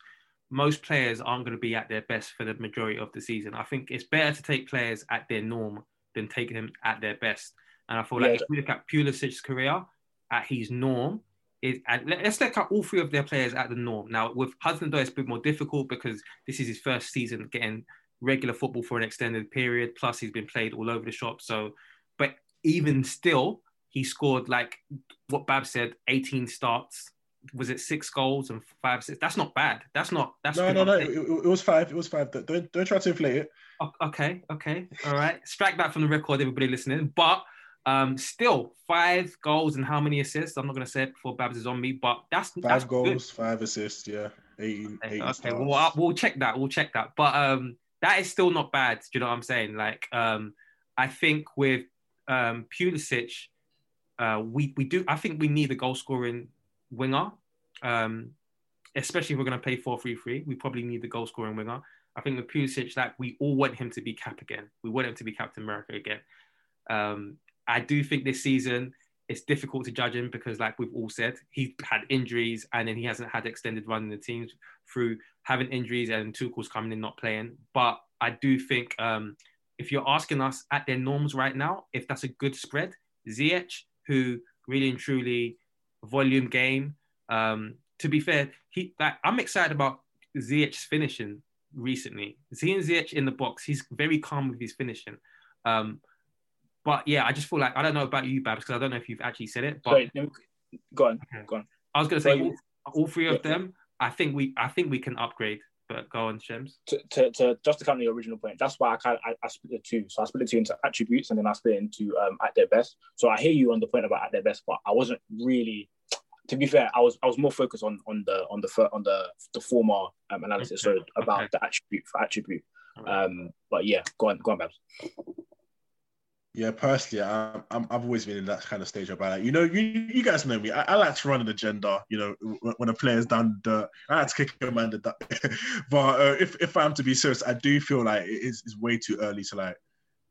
most players aren't going to be at their best for the majority of the season. I think it's better to take players at their norm than taking them at their best. And I feel like Yeah. if we look at Pulisic's career at his norm, it, let's look at all three of their players at the norm. Now with Hudson Odoi, it's a bit more difficult because this is his first season getting regular football for an extended period. Plus, he's been played all over the shop. So, but even still, he scored like what Bab said, 18 starts. Was it six goals and five assists? That's not bad. That's not. That's No, no, no. It, it- was five. It was five. Don't don't try to inflate it. Okay, okay, all right. Strike that from the record, everybody listening. But um, still, five goals and how many assists? I'm not going to say it before Babs is on me, but that's Five that's goals, Good. five assists. Yeah, 18, 18 Okay, well, we'll check that. We'll check that. But um, that is still not bad. Do you know what I'm saying? Like, um, I think with um, Pulisic, uh, we we do. I think we need a goal scoring winger, um, especially if we're going to play four three three. We probably need the goal scoring winger. I think with Pulisic, like we all want him to be cap again. We want him to be Captain America again. Um, I do think this season it's difficult to judge him because, like we've all said, he had injuries and then he hasn't had extended run in the teams through having injuries and Tuchel's coming in not playing. But I do think um, if you're asking us at their norms right now, if that's a good spread, Ziyech, who really and truly volume game. Um, to be fair, he like I'm excited about Ziyech's finishing recently. Seeing Ziyech in the box, he's very calm with his finishing. Um, but yeah, I just feel like I don't know about you, Babs, because I don't know if you've actually said it. But Sorry, me- go on go on I was gonna say all, all three of Yeah. them. I think we I think we can upgrade. But go on, Shems. to, to, to just to counter your original point, that's why I kind I, I split the two. So I split the two into attributes, and then I split it into um, at their best. So I hear you on the point about at their best, but I wasn't really. To be fair, I was I was more focused on on the on the on the the former um, analysis, Okay, so about okay. the attribute for attribute. Alright. Um, but yeah, go on, go on, Babs. Yeah, personally, I'm, I'm I've always been in that kind of stage about it. You know, you you guys know me. I, I like to run an agenda. You know, when, when a player's done dirt, I like to kick a man the dirt. but uh, if if I'm to be serious, I do feel like it is it's way too early to like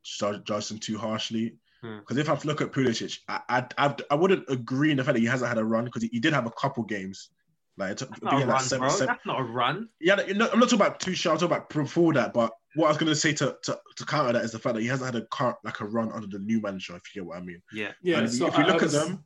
judge, judge them too harshly. Hmm. Because if I have to look at Pulisic, I, I I I wouldn't agree in the fact that he hasn't had a run because he, he did have a couple games. Like, it took- That's not a being like run, seven- seven- That's not a run. yeah, no, no, I'm not talking about Tuchel's. I'm talking about before that. But what I was going to say to, to to counter that is the fact that he hasn't had a car like a run under the new manager. If you get what I mean. Yeah. Yeah. So if you look I at them,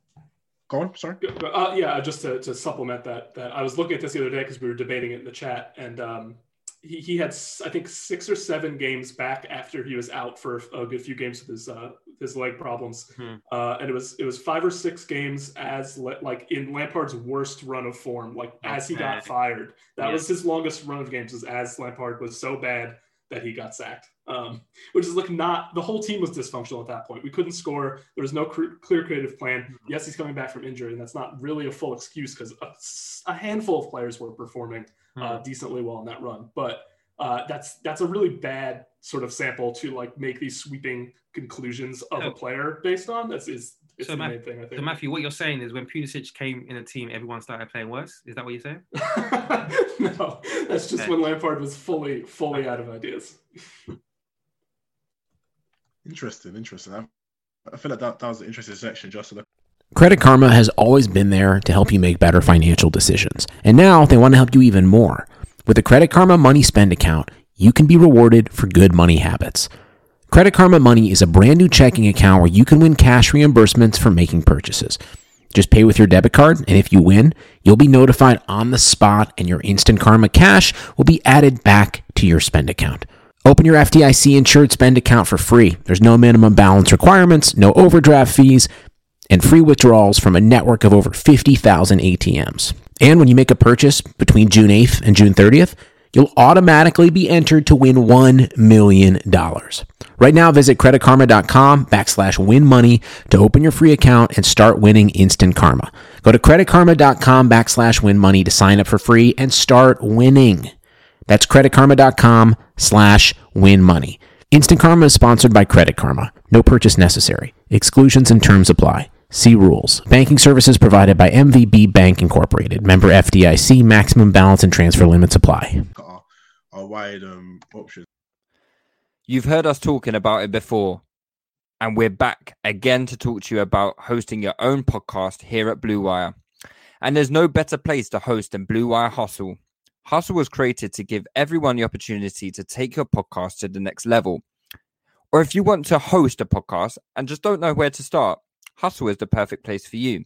go on. Sorry. Uh, yeah, just to, to supplement that, that I was looking at this the other day because we were debating it in the chat, and um, he, he had I think six or seven games back after he was out for a good few games with his uh, his leg problems, Hmm. uh, and it was it was five or six games as le- like in Lampard's worst run of form, like as he got fired. That Yeah. was his longest run of games, as Lampard was so bad that he got sacked. Um, which is like not the whole team was dysfunctional at that point. We couldn't score. There was no cr- clear creative plan. Yes, he's coming back from injury, and that's not really a full excuse because a handful of players were performing uh, decently well in that run. But uh, that's that's a really bad sort of sample to like make these sweeping conclusions of So- a player based on. That's is it's So, the Matt- main thing I So think. Matthew, what you're saying is when Pulisic came in a team, everyone started playing worse. Is that what you're saying? no, that's just Okay. when Lampard was fully fully out of ideas. Interesting. Interesting. I, I feel like that, that was an interesting section. Just to look. Credit Karma has always been there to help you make better financial decisions. And now they want to help you even more. With the Credit Karma Money Spend account, you can be rewarded for good money habits. Credit Karma Money is a brand new checking account where you can win cash reimbursements for making purchases. Just pay with your debit card, and if you win, you'll be notified on the spot, and your Instant Karma cash will be added back to your spend account. Open your FDIC insured spend account for free. There's no minimum balance requirements, no overdraft fees, and free withdrawals from a network of over 50,000 ATMs. And when you make a purchase between June 8th and June 30th, you'll automatically be entered to win $1 million. Right now, visit creditkarma.com backslash win money to open your free account and start winning instant karma. Go to creditkarma.com backslash win money to sign up for free and start winning. That's creditkarma.com slash win money. Instant Karma is sponsored by Credit Karma. No purchase necessary. Exclusions and terms apply. See rules. Banking services provided by MVB Bank Incorporated. Member FDIC. Maximum balance and transfer limits apply. Our, our wide um, options. You've heard us talking about it before, and we're back again to talk to you about hosting your own podcast here at Blue Wire. And there's no better place to host than Blue Wire Hustle. Hustle was created to give everyone the opportunity to take your podcast to the next level. Or if you want to host a podcast and just don't know where to start, Hustle is the perfect place for you.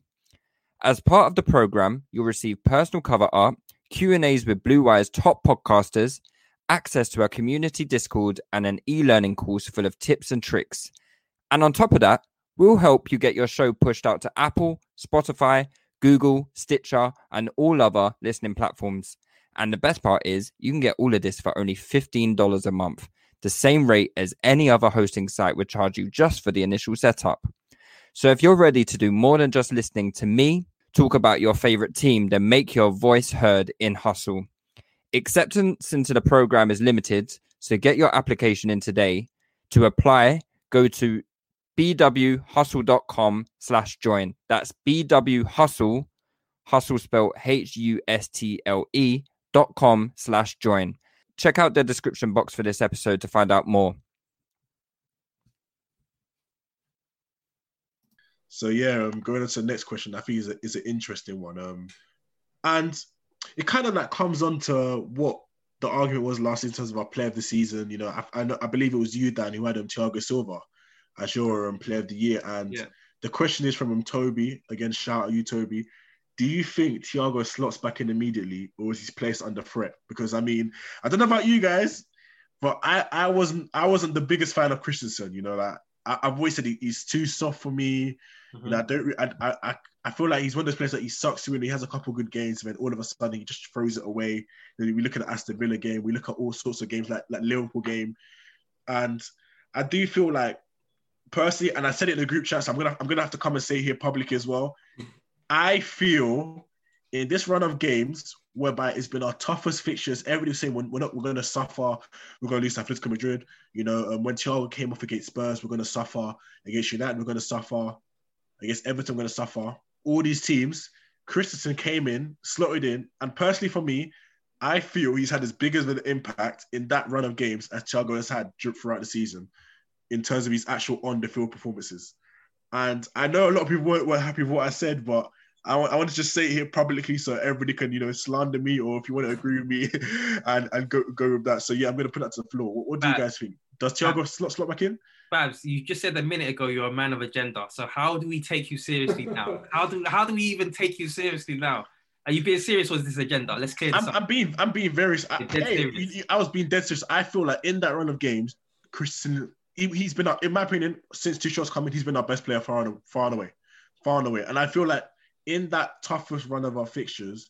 As part of the program, you'll receive personal cover art, Q&As with Blue Wire's top podcasters, access to our community Discord, and an e-learning course full of tips and tricks. And on top of that, we'll help you get your show pushed out to Apple, Spotify, Google, Stitcher, and all other listening platforms. And the best part is you can get all of this for only $15 a month, the same rate as any other hosting site would charge you just for the initial setup. So if you're ready to do more than just listening to me talk about your favorite team, then make your voice heard in Hustle. Acceptance into the program is limited, so get your application in today. To apply, go to bwhustle.com slash join. That's bwhustle, hustle spelled H-U-S-T-L-E dot com slash join. Check out the description box for this episode to find out more. So yeah, um, going on to the next question, I think is, a, is an interesting one. Um, and it kind of like comes on to what the argument was last in terms of our player of the season. You know, I, I, know, I believe it was you, Dan, who had um, Thiago Silva as your um, player of the year. And Yeah. the question is from um, Toby. Again, shout out you, Toby. Do you think Thiago slots back in immediately, or is he placed under threat? Because I mean, I don't know about you guys, but I, I wasn't I wasn't the biggest fan of Christensen. You know, like I, I've always said he, he's too soft for me. You know, I don't. I, I I feel like he's one of those players that he sucks when he has a couple good games, and then all of a sudden he just throws it away. Then we look at the Aston Villa game, we look at all sorts of games like like Liverpool game, and I do feel like personally, and I said it in the group chat, so I'm gonna I'm gonna have to come and say here publicly as well. I feel in this run of games whereby it's been our toughest fixtures. Everybody's saying we're, we're not we're going to suffer. We're going to lose to Atletico Madrid. You know, um, when Thiago came off against Spurs, we're going to suffer. Against United, we're going to suffer. Against Everton, we're going to suffer. All these teams, Christensen came in, slotted in, and personally for me, I feel he's had as big of an impact in that run of games as Thiago has had throughout the season in terms of his actual on the field performances. And I know a lot of people weren't, weren't happy with what I said, but I want, to just say it here publicly so everybody can, you know, slander me or if you want to agree with me and, and go, go with that. So, yeah, I'm going to put that to the floor. What, what do you guys think? Does Thiago slot, slot back in? Babs, you just said a minute ago you're a man of agenda. So how do we take you seriously now? How do how do we even take you seriously now? Are you being serious or is this agenda? Let's clear this I'm, up. I'm being I'm being very. I, hey, serious. you- you- I was being dead serious. I feel like in that run of games, Christian, he, he's been, our- in my opinion, since Tuchel's coming, he's been our best player far and far and away, far and away. And I feel like in that toughest run of our fixtures,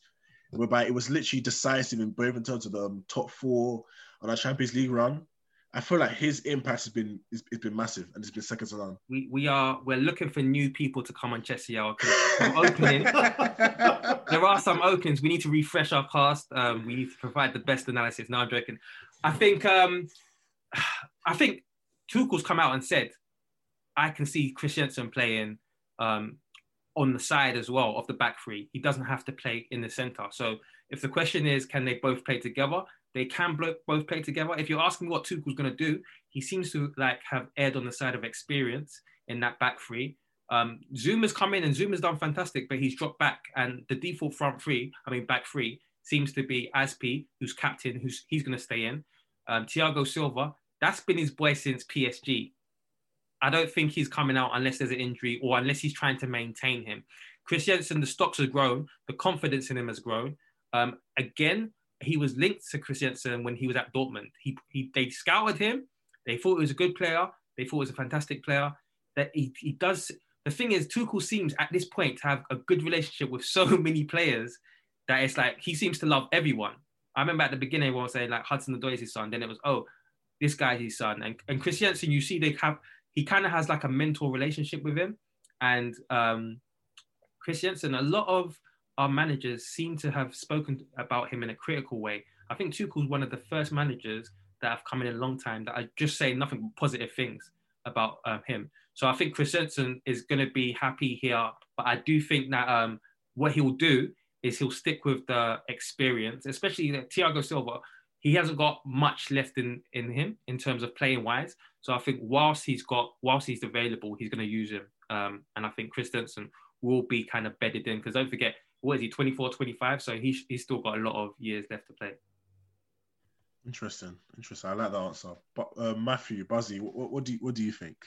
whereby it was literally decisive in both in terms of the um, top four on our Champions League run, I feel like his impact has been has been massive and it's been second to none. we, we are we're looking for new people to come on Chelsea opening, there are some openings. We need to refresh our cast. Um, we need to provide the best analysis. Now I'm joking. I think um, I think Tuchel's come out and said, I can see Christensen playing um, on the side as well of the back three. He doesn't have to play in the center. So if the question is, can they both play together? They can both play together. If you're asking what Tuchel's going to do, he seems to like have aired on the side of experience in that back three. Um, Zouma's come in and Zouma's done fantastic, but he's dropped back. And the default front three, I mean back three, seems to be Azpi, who's captain, who's he's going to stay in. Um, Thiago Silva, that's been his boy since PSG. I don't think he's coming out unless there's an injury or unless he's trying to maintain him. Christensen, the stocks have grown, the confidence in him has grown. Um, again, he was linked to Christensen when he was at Dortmund. He, he they scouted him. They thought he was a good player. They thought he was a fantastic player. That he, he does. The thing is, Tuchel seems at this point to have a good relationship with so many players that it's like he seems to love everyone. I remember at the beginning everyone was saying like Hudson Odoi is his son. Then it was oh, this guy's his son. And and Christensen, you see they have he kind of has like a mentor relationship with him. And um, Christensen, a lot of our managers seem to have spoken about him in a critical way. I think Tuchel's one of the first managers that have come in a long time that are just saying nothing but positive things about um, him. So I think Christensen is going to be happy here, but I do think that um, what he'll do is he'll stick with the experience, especially Thiago Silva. He hasn't got much left in in him in terms of playing wise. So I think whilst he's got whilst he's available, he's going to use him. Um, and I think Christensen will be kind of bedded in because don't forget, what is he, 24, 25? So he's, he's still got a lot of years left to play. Interesting, interesting. I like that answer. But uh, Matthew, Buzzy, what, what, do you, what do you think?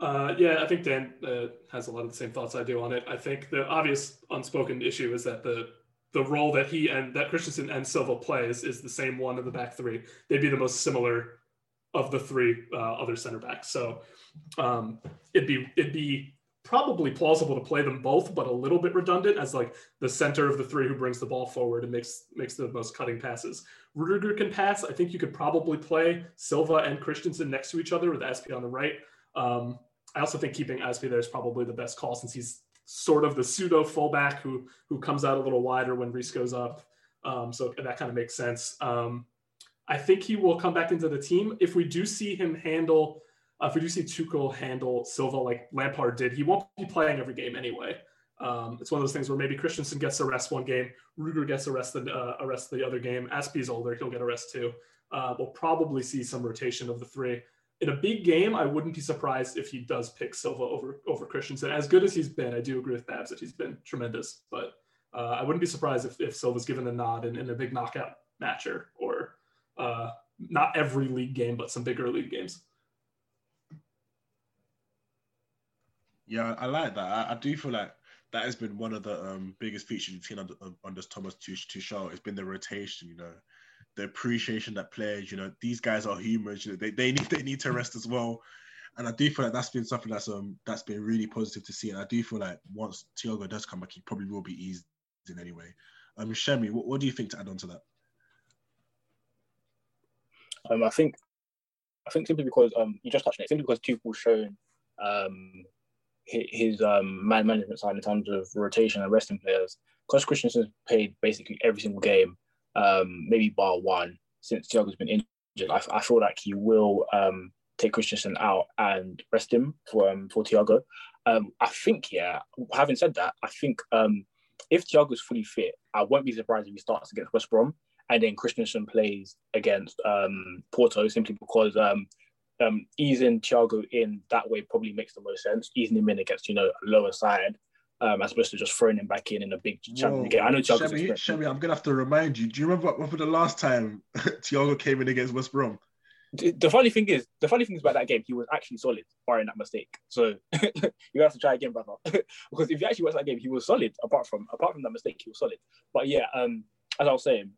Uh, yeah, I think Dan uh, has a lot of the same thoughts I do on it. I think the obvious unspoken issue is that the the role that he and that Christensen and Silva plays is the same one in the back three. They'd be the most similar of the three uh, other center backs. So um, it'd be it'd be probably plausible to play them both, but a little bit redundant as like the center of the three who brings the ball forward and makes makes the most cutting passes. Rudiger can pass. I think you could probably play Silva and Christensen next to each other with Azpi on the right. Um, I also think keeping Azpi there is probably the best call since he's sort of the pseudo fullback who who comes out a little wider when Reece goes up. Um, so that kind of makes sense. Um, I think he will come back into the team if we do see him handle uh, if we do see Tuchel handle Silva like Lampard did, he won't be playing every game anyway. Um, it's one of those things where maybe Christensen gets a rest one game, Ruger gets a rest the, uh, a rest the other game. Azpi's older, he'll get a rest too. Uh, we'll probably see some rotation of the three. In a big game, I wouldn't be surprised if he does pick Silva over over Christensen. As good as he's been, I do agree with Babs that he's been tremendous, but uh, I wouldn't be surprised if, if Silva's given a nod in, in a big knockout matcher or uh, not every league game, but some bigger league games. Yeah, I like that. I, I, do feel like that has been one of the um, biggest features you've seen under, under Thomas Tuchel. It's been the rotation, you know, the appreciation that players, you know, these guys are humans. You know, they, they need they need to rest as well. And I do feel like that's been something that's um that's been really positive to see. And I do feel like once Thiago does come back, he probably will be eased in anyway. Um, Shemi, what, what do you think to add on to that? Um, I think, I think simply because um, you just touched on it, simply because Tuchel's shown um, his um, man management side in terms of rotation and resting players. Because Christensen's played basically every single game, um, maybe bar one since Thiago's been injured. I, I feel like he will um, take Christensen out and rest him for um, for Thiago. Um, I think, yeah. Having said that, I think um, if Thiago's fully fit, I won't be surprised if he starts against West Brom and then Christensen plays against um, Porto simply because um, um, easing Thiago in that way probably makes the most sense. Easing him in against you know a lower side, um, as opposed to just throwing him back in in a big champion game. I know Thiago's Shemi, I'm gonna have to remind you. Do you remember what, for the last time Thiago came in against West Brom? The funny thing is, the funny thing is about that game, he was actually solid, barring that mistake. So you have to try again, brother. because if you actually watch that game, he was solid. Apart from apart from that mistake, he was solid. But yeah, um, as I was saying,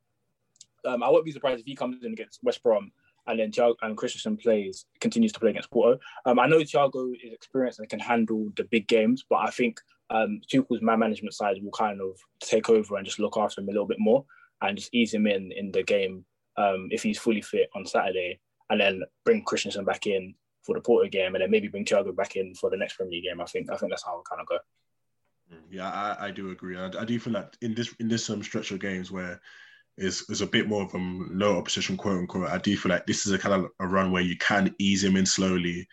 um, I won't be surprised if he comes in against West Brom and then Thiago and Christensen plays continues to play against Porto. Um, I know Thiago is experienced and can handle the big games, but I think um, Tuchel's man management side will kind of take over and just look after him a little bit more and just ease him in in the game um, if he's fully fit on Saturday, and then bring Christensen back in for the Porto game, and then maybe bring Thiago back in for the next Premier League game. I think I think that's how it kind of go. Yeah, I, I do agree. I, I do feel like in this in this um, stretch of games where is is a bit more of a low opposition, quote unquote. I do feel like this is a kind of a run where you can ease him in slowly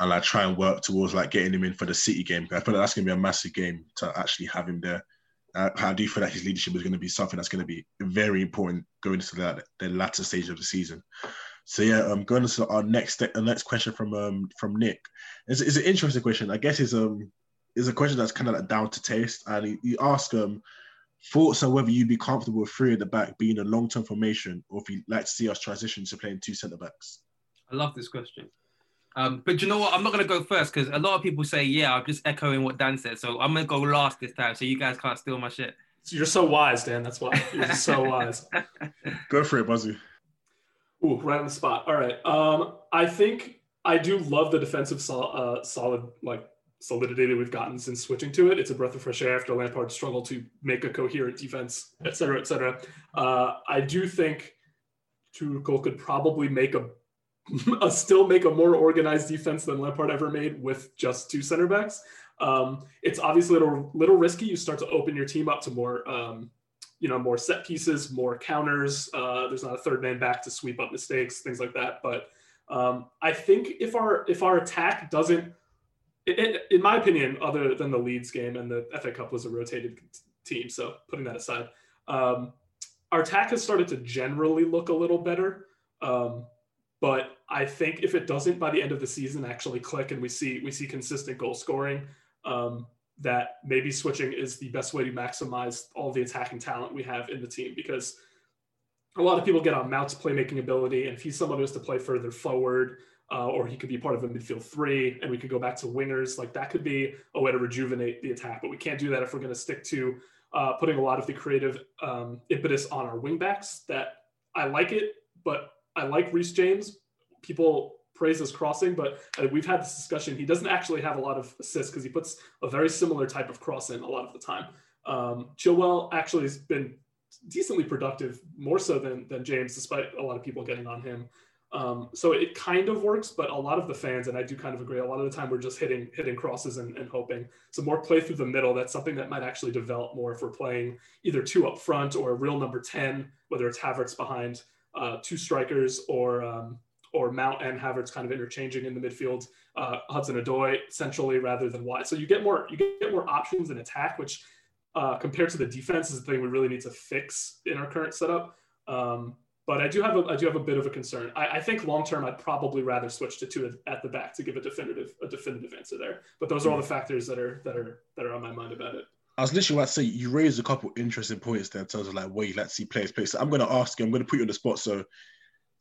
and like try and work towards like getting him in for the City game. I feel like that's to be a massive game to actually have him there. Uh, I do feel like his leadership is going to be something that's going to be very important going into the, the latter stage of the season. So yeah, um, going to our next the next question from um from Nick. It's, it's an interesting question. I guess it's um is a question that's kind of like down to taste, and he, he asked um Thoughts on whether you'd be comfortable with three at the back being a long term formation, or if you'd like to see us transition to playing two centre backs? I love this question. Um, but you know what? I'm not going to go first because a lot of people say, yeah, I'm just echoing what Dan said. So I'm going to go last this time so you guys can't steal my shit. You're so wise, Dan. That's why. You're so wise. Go for it, Buzzy. Ooh, right on the spot. All right. Um, I think I do love the defensive sol- uh, solid like solidity that we've gotten since switching to it. It's a breath of fresh air after Lampard struggled to make a coherent defense, et cetera, et cetera. Uh, I do think Tuchel could probably make a, a, still make a more organized defense than Lampard ever made with just two center backs. Um, it's obviously a little, little risky. You start to open your team up to more, um, you know, more set pieces, more counters. Uh, there's not a third man back to sweep up mistakes, things like that. But um, I think if our if our attack doesn't it, in my opinion, other than the Leeds game and the FA Cup was a rotated team, so putting that aside, um, our attack has started to generally look a little better. Um, but I think if it doesn't by the end of the season actually click and we see we see consistent goal scoring, um, that maybe switching is the best way to maximize all the attacking talent we have in the team because a lot of people get on Mount's playmaking ability, and if he's someone who has to play further forward, uh, or he could be part of a midfield three, and we could go back to wingers. Like that could be a way to rejuvenate the attack, but we can't do that if we're going to stick to uh, putting a lot of the creative um, impetus on our wingbacks. That I like it, but I like Reece James. People praise his crossing, but uh, we've had this discussion. He doesn't actually have a lot of assists because he puts a very similar type of cross in a lot of the time. Um, Chilwell actually has been decently productive, more so than than James, despite a lot of people getting on him. Um, so it kind of works, but a lot of the fans, and I do kind of agree, a lot of the time we're just hitting hitting crosses and, and hoping. So more play through the middle. That's something that might actually develop more if we're playing either two up front or a real number ten, whether it's Havertz behind uh, two strikers or um, or Mount and Havertz kind of interchanging in the midfield. Uh, Hudson Odoi centrally rather than wide. So you get more you get more options in attack, which uh, compared to the defense is the thing we really need to fix in our current setup. Um, but I do have a I do have a bit of a concern. I, I think long term I'd probably rather switch to two at the back to give a definitive a definitive answer there. But those are all the factors that are that are that are on my mind about it. I was literally about to say you raised a couple interesting points there in terms of like where you like to see players play. So I'm going to ask you. I'm going to put you on the spot. So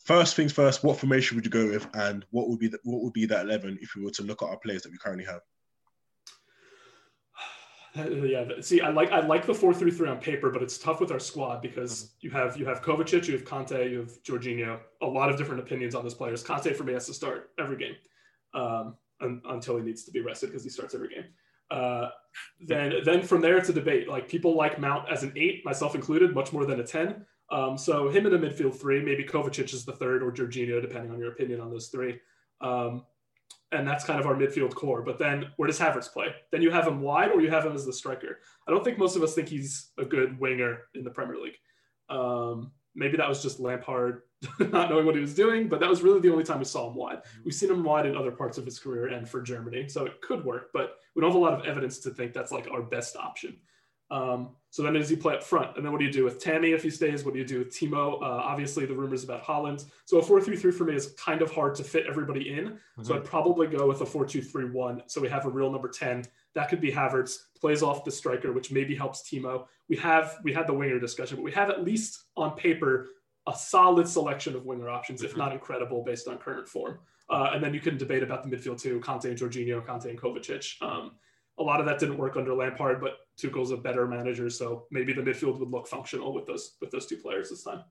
first things first, what formation would you go with, and what would be the, what would be that eleven if we were to look at our players that we currently have? Yeah, see, I like I like the four three three on paper, but it's tough with our squad because mm-hmm. you have you have Kovacic, you have Kanté, you have Jorginho. A lot of different opinions on those players. Kanté for me has to start every game um, until he needs to be rested because he starts every game. Uh, then then from there it's a debate. Like people like Mount as an eight, myself included, much more than a ten. Um, so him in a midfield three, maybe Kovacic is the third or Jorginho, depending on your opinion on those three. Um, and that's kind of our midfield core. But then where does Havertz play? Then you have him wide or you have him as the striker. I don't think most of us think he's a good winger in the Premier League. Um, maybe that was just Lampard not knowing what he was doing, but that was really the only time we saw him wide. We've seen him wide in other parts of his career and for Germany, so it could work, but we don't have a lot of evidence to think that's like our best option. Um, so then does he play up front? And then what do you do with Tammy if he stays? What do you do with Timo? Uh, obviously, the rumors about Haaland. So a 4 3 3 for me is kind of hard to fit everybody in. Mm-hmm. So I'd probably go with a 4 2 3 1. So we have a real number 10. That could be Havertz, plays off the striker, which maybe helps Timo. We have, we had the winger discussion, but we have at least on paper a solid selection of winger options, mm-hmm. if not incredible, based on current form. Uh, and then you can debate about the midfield too Kanté and Jorginho, Kanté and Kovacic. Um, a lot of that didn't work under Lampard, but Tuchel's a better manager, so maybe the midfield would look functional with those with those two players this time.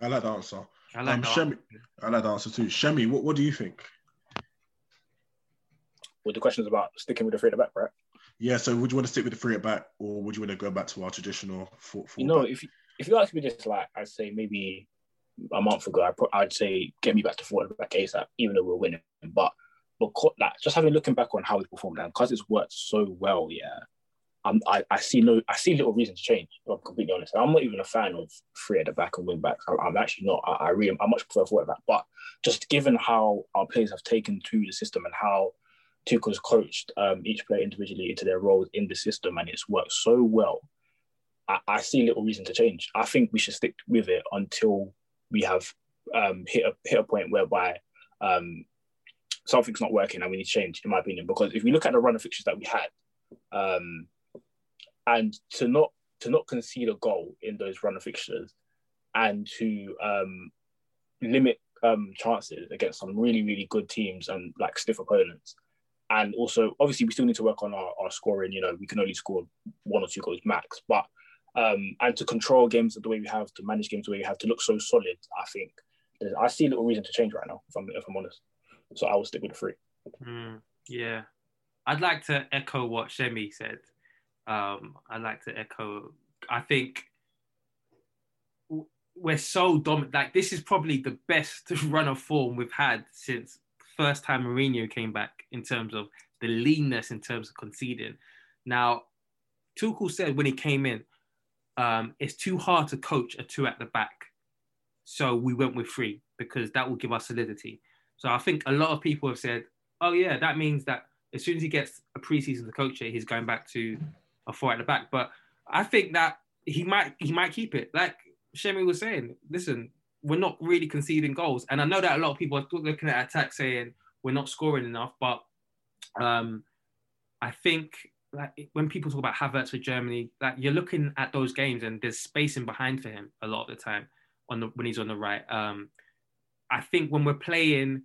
I like the answer. I like um, Shemi, I like the answer too. Shemi, what, what do you think? Well, the question is about sticking with the three at the back, right? Yeah. So, would you want to stick with the three at back, or would you want to go back to our traditional four? four you know, back? if you, if you ask me this, like I'd say maybe a month ago, I'd, I'd say get me back to four at the back ASAP, even though we're winning. But but like just having looking back on how we performed and because it's worked so well, yeah. I'm, I, I see no I see little reason to change. I'm completely honest. I'm not even a fan of three at the back and wing backs. I'm, I'm actually not. I, I, really I much prefer four at back. But just given how our players have taken to the system and how Tuchel's coached um, each player individually into their roles in the system and it's worked so well, I, I see little reason to change. I think we should stick with it until we have um, hit a hit a point whereby um, something's not working and we need to change, in my opinion. Because if we look at the run of fixtures that we had, um, and to not to not concede a goal in those run of fixtures, and to um, limit um, chances against some really really good teams and like stiff opponents, and also obviously we still need to work on our, our scoring. You know, we can only score one or two goals max, but um, and to control games the way we have, to manage games the way we have, to look so solid, I think I see little reason to change right now. If I'm if I'm honest. So I will stick with three. Mm, yeah, I'd like to echo what Shemi said. Um, I'd like to echo. I think we're so dominant. Like this is probably the best run of form we've had since first time Mourinho came back in terms of the leanness, in terms of conceding. Now, Tuchel said when he came in, um, it's too hard to coach a two at the back. So we went with three because that will give us solidity. So I think a lot of people have said, oh, yeah, that means that as soon as he gets a preseason to coach he's going back to a four at the back. But I think that he might he might keep it. Like Shemi was saying, listen, we're not really conceding goals. And I know that a lot of people are looking at attack saying we're not scoring enough, but um, I think like when people talk about Havertz for Germany, like you're looking at those games and there's spacing behind for him a lot of the time on the when he's on the right. Um, I think when we're playing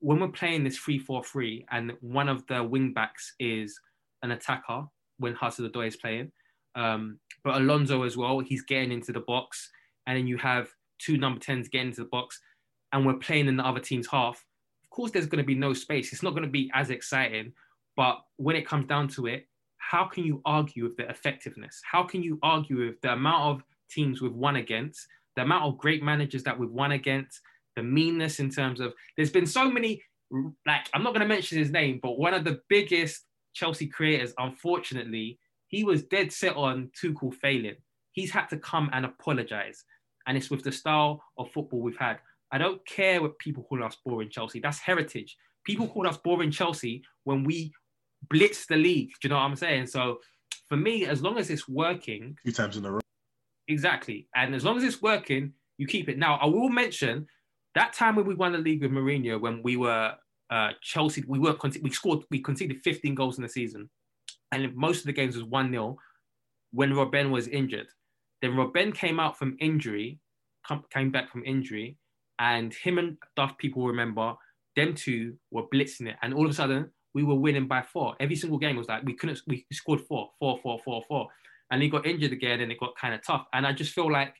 when we're playing this 3-4-3 and one of the wing backs is an attacker when Hudson-Odoi is playing, um, but Alonso as well, he's getting into the box, and then you have two number 10s getting into the box, and we're playing in the other team's half. Of course, there's going to be no space. It's not going to be as exciting, but when it comes down to it, how can you argue with the effectiveness? How can you argue with the amount of teams we've won against, the amount of great managers that we've won against, the meanness in terms of there's been so many like I'm not going to mention his name, but one of the biggest Chelsea creators, unfortunately, he was dead set on Tuchel failing. He's had to come and apologize, and it's with the style of football we've had. I don't care what people call us boring Chelsea. That's heritage. People call us boring Chelsea when we blitz the league. Do you know what I'm saying? So for me, as long as it's working, two times in a row. Exactly. And as long as it's working, you keep it. Now, I will mention that time when we won the league with Mourinho, when we were uh, Chelsea, we were we scored, we conceded 15 goals in the season, and most of the games was one 0 when Robben was injured. Then Robben came out from injury, came back from injury, and him and Duff people remember them two were blitzing it, and all of a sudden we were winning by four. Every single game was like we couldn't, we scored four, four, four, four, four, and he got injured again, and it got kind of tough. And I just feel like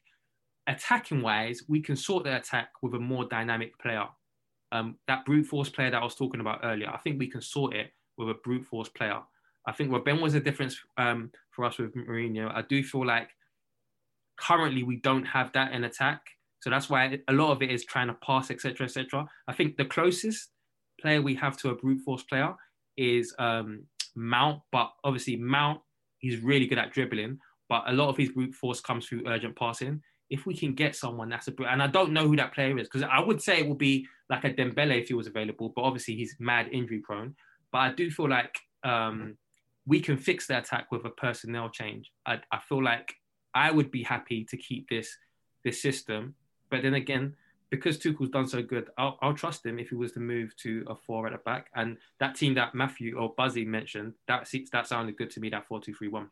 attacking wise, we can sort the attack with a more dynamic player. Um, that brute force player that I was talking about earlier, I think we can sort it with a brute force player. I think Robben was a difference um, for us with Mourinho. I do feel like currently we don't have that in attack. So that's why a lot of it is trying to pass, etc., etc. I think the closest player we have to a brute force player is um, Mount, but obviously Mount, he's really good at dribbling, but a lot of his brute force comes through urgent passing if we can get someone that's a and I don't know who that player is because I would say it would be like a Dembele if he was available, but obviously he's mad injury prone. But I do feel like um, we can fix the attack with a personnel change. I, I feel like I would be happy to keep this this system, but then again, because Tuchel's done so good, I'll, I'll trust him if he was to move to a four at the back. And that team that Matthew or Buzzy mentioned, that that sounded good to me. That four two three one.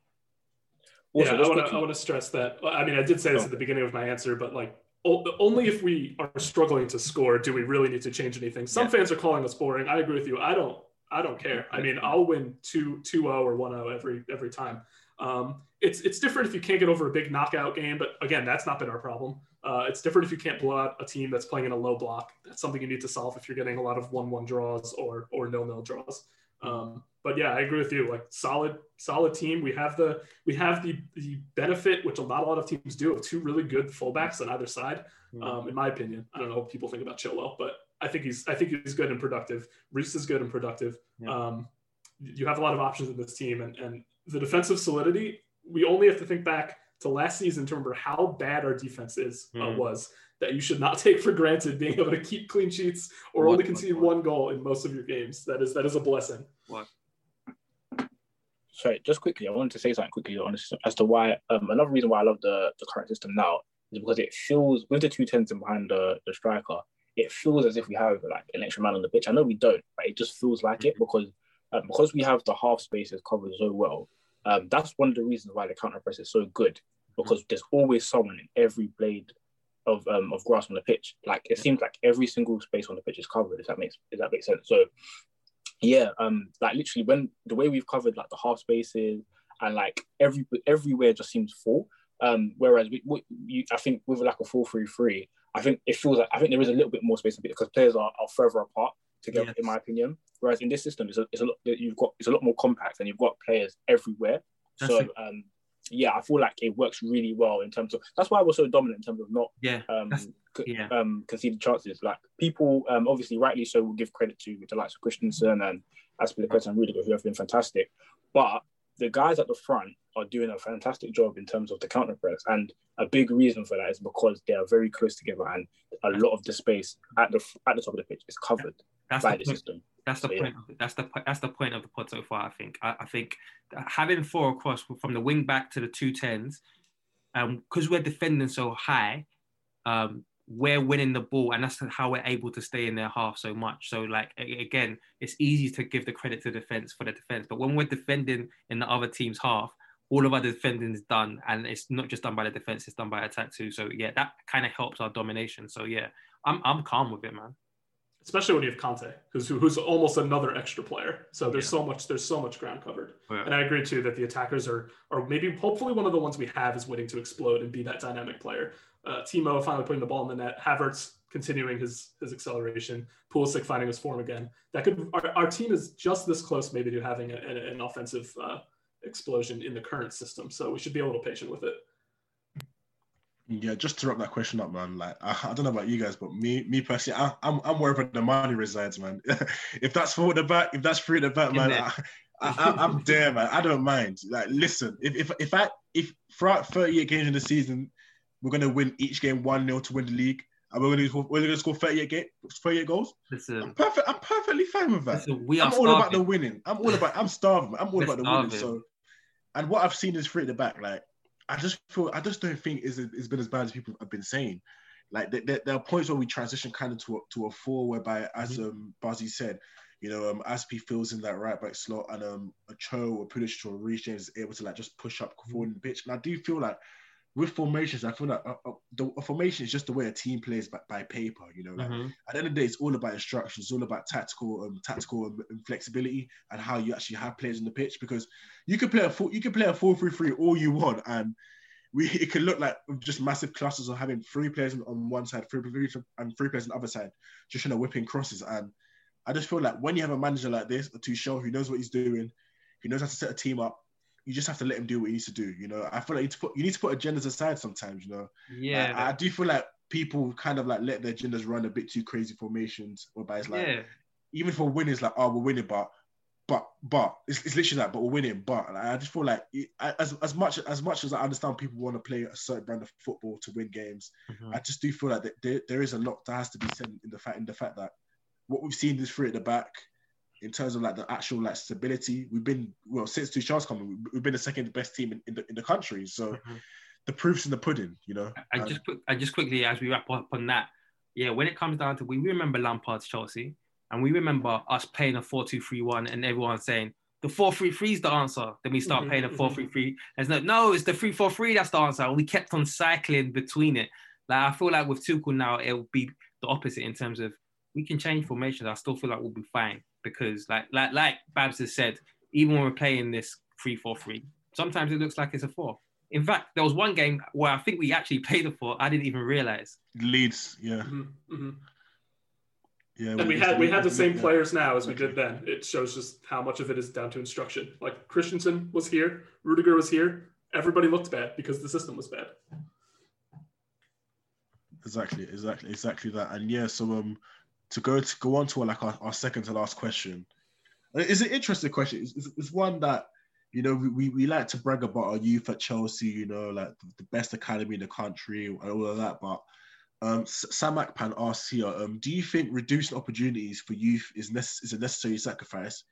Also, yeah, I want to I want to stress that. I mean, I did say this oh. at the beginning of my answer, but like only if we are struggling to score do we really need to change anything. Some yeah. fans are calling us boring. I agree with you. I don't. I don't care. I mean, I'll win 2 2 0 or 1 0 every every time. Um, it's it's different if you can't get over a big knockout game, but again, that's not been our problem. Uh, it's different if you can't blow out a team that's playing in a low block. That's something you need to solve if you're getting a lot of one one draws or or nil nil draws. Um, but yeah, I agree with you. Like solid, solid team. We have the we have the the benefit, which not a lot of teams do, of two really good fullbacks on either side. Hmm. Um, in my opinion, I don't know what people think about Chilwell, but I think he's I think he's good and productive. Reese is good and productive. Yeah. Um, you have a lot of options in this team, and and the defensive solidity. We only have to think back to last season to remember how bad our defense is mm. uh, hmm. was. That you should not take for granted being able to keep clean sheets or what, only concede what, what? one goal in most of your games. That is that is a blessing. What? sorry, just quickly, I wanted to say something quickly on this as to why um, another reason why I love the, the current system now is because it feels with the two tens in behind the, the striker, it feels as if we have like an extra man on the pitch. I know we don't, but it just feels like it because um, because we have the half spaces covered so well. Um, that's one of the reasons why the counter press is so good because there's always someone in every blade of um, of grass on the pitch. Like it seems like every single space on the pitch is covered. If that makes if that makes sense. So yeah, um, like literally when the way we've covered like the half spaces and like every everywhere just seems full. Um, whereas we, we you, I think with like a four three three, I think it feels like I think there is a little bit more space because players are, are further apart together, in my opinion. Whereas in this system, it's a, it's a lot. You've got it's a lot more compact, and you've got players everywhere. That's so um, yeah, I feel like it works really well in terms of. That's why we're so dominant in terms of not Yeah, um, yeah. um, conceding chances. Like people, um, obviously, rightly so, will give credit to the likes of Christensen and Azpilicueta and Rudiger, who have been fantastic. But the guys at the front are doing a fantastic job in terms of the counter press, and a big reason for that is because they are very close together, and a lot of the space at the at the top of the pitch is covered That's by the the system. That's the point. Of. That's the that's the point of the pod so far. I think. I, I think having four across from the wing back to the two tens, um, because we're defending so high, um, we're winning the ball, and that's how we're able to stay in their half so much. So, like again, it's easy to give the credit to defense for the defense, but when we're defending in the other team's half, all of our defending is done, and it's not just done by the defense; it's done by attack too. So, yeah, that kind of helps our domination. So, yeah, I'm I'm calm with it, man. Especially when you have Kanté, who's who's almost another extra player. So there's so much there's so much ground covered. Yeah. And I agree too that the attackers are are maybe hopefully one of the ones we have is waiting to explode and be that dynamic player. Uh, Timo finally putting the ball in the net. Havertz continuing his his acceleration. Pulisic finding his form again. That could our, our team is just this close maybe to having a, an, an offensive uh, explosion in the current system. So we should be a little patient with it. Yeah, just to wrap that question up, man. Like, I, I don't know about you guys, but me, me personally, I, I'm, I'm wherever the money resides, man. if that's for the back, if that's free the back, man, I, I, I'm there, man. I don't mind. Like, listen, if, if, if I, if throughout 38 games in the season, we're gonna win each game one 0 to win the league, and we're gonna, we're gonna score 38 game, 38 goals. Listen, Perfect. I'm perfectly fine with that. Listen, we are I'm all about the winning. I'm all about. I'm starving. I'm all We're about the winning. So, and what I've seen is free at the back. Like, I just feel. I just don't think it's, it's been as bad as people have been saying. Like, there, there, there are points where we transition kind of to a, to a four, whereby, as Mm-hmm. um Bazzi said, you know, um, Azpi fills in that right back slot, and um, a Cho or Pulisic or Reece James is able to like just push up Mm-hmm. forward in the pitch. And I do feel like with formations, I feel like uh, uh, the a formation is just the way a team plays by, by paper. You know, like Mhm. at the end of the day, it's all about instructions. It's all about tactical, um, tactical and, and flexibility, and how you actually have players on the pitch. Because you can play a four, you can play a four three three all you want, and we it can look like just massive clusters of having three players on- on one side, three, three and three players on the other side, just trying to whip in crosses. And I just feel like when you have a manager like this, a Tuchel who knows what he's doing, who knows how to set a team up. You just have to let him do what he needs to do. You know, I feel like you, need to put, you need to put agendas aside sometimes. You know, Yeah, I, I do feel like people kind of like let their agendas run a bit too crazy formations, whereby it's like yeah. even for winners, like, oh, we're winning, but but but it's, it's literally like, but we're winning. But like, I just feel like it, I- as as much as much as I understand people want to play a certain brand of football to win games, Mhm. I just do feel like that there, there is a lot that has to be said in the fact in the fact that what we've seen this three at the back. In terms of like the actual like stability, we've been well since Tuchel's coming. we- We've been the second best team in, in the in the country. So Mhm. the proof's in the pudding, you know. I And- just quick, I just quickly as we wrap up on that, yeah, when it comes down to we remember Lampard's Chelsea, and we remember us playing a 4-2-3-1 and everyone saying the 4-3-3 is the answer. Then we start Mhm, playing a mhm. 4-3-3. There's no no, it's the 3-4-3 that's the answer. And we kept on cycling between it. Like I feel like with Tuchel now it'll be the opposite in terms of we can change formations. I still feel like we'll be fine because like like like Babs has said, even when we're playing this 3-4-3, sometimes it looks like it's a four. In fact, there was one game where I think we actually played a four. I didn't even realize. Leeds, yeah, Mhm, mhm. yeah. And we had we had the same yeah. players now as we did then. It shows just how much of it is down to instruction. Like Christensen was here, Rudiger was here. Everybody looked bad because the system was bad. Exactly, exactly, exactly that. And yeah, so um, to go to go on to like our, our second to last question, Uh, it's an interesting question. It's, it's, one that you know we, we, like to brag about our youth at Chelsea. You know, like the, best academy in the country and all of that. But um, Sam Akpan asks here, um, do you think reducing opportunities for youth is nece- is a necessary sacrifice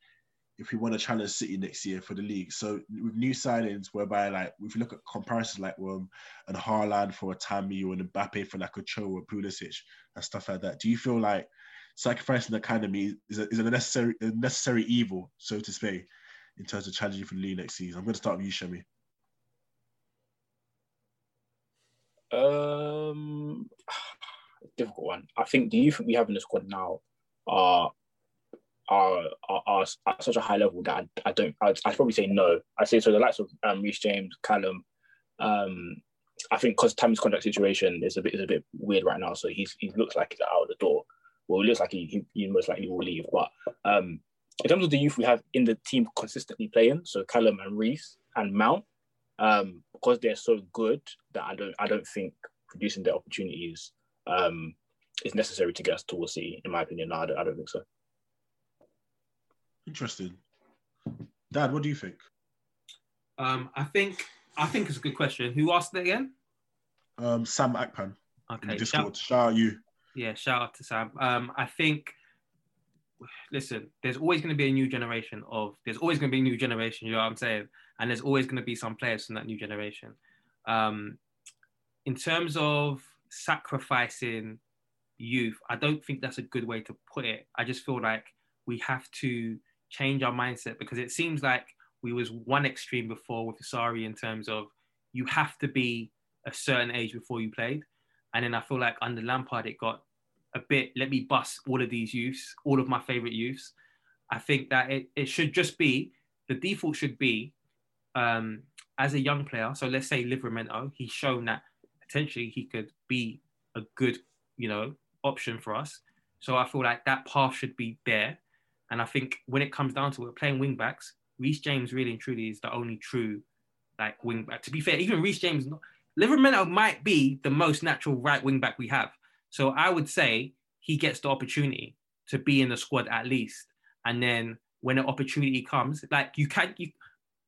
if we want to challenge City next year for the league? So with new signings, whereby like if you look at comparisons like um, and Haaland for a Tammy or an Mbappe for like a Cho or Pulisic and stuff like that. Do you feel like sacrificing the academy is a, is a necessary a necessary evil, so to speak, in terms of challenging for the league next season? I'm going to start with you, Shemi. Um, difficult one. I think the youth we have in the squad now are are are, are at such a high level that I, I don't. I'd, I'd probably say no. I say so. The likes of um, Reece James, Callum. Um, I think because Tammy's contract situation is a bit is a bit weird right now, so he's he looks like he's out of the door. Well, it looks like he he, he most likely will leave, but um, in terms of the youth we have in the team consistently playing, so Callum and Reece and Mount, um, because they're so good that I don't I don't think producing their opportunities um, is necessary to get us towards City. In my opinion, no, I don't, I don't think so. Interesting. Dad, what do you think? Um, I think I think it's a good question. Who asked it again? Um, Sam Akpan. Okay, In the Discord. Shout out you. Yeah, shout out to Sam. Um, I think, listen, there's always going to be a new generation of, there's always going to be a new generation, you know what I'm saying? And there's always going to be some players from that new generation. Um, in terms of sacrificing youth, I don't think that's a good way to put it. I just feel like we have to change our mindset because it seems like we was one extreme before with Sarri in terms of you have to be a certain age before you played. And then I feel like under Lampard, it got a bit, let me bust all of these youths, all of my favorite youths. I think that it, it should just be, the default should be um, as a young player. So let's say Livramento, he's shown that potentially he could be a good, you know, option for us. So I feel like that path should be there. And I think when it comes down to it, playing wing backs, Reece James really and truly is the only true like wing back. To be fair, even Reece James, Livramento might be the most natural right wing back we have. So I would say he gets the opportunity to be in the squad at least. And then when an opportunity comes, like you can't, you,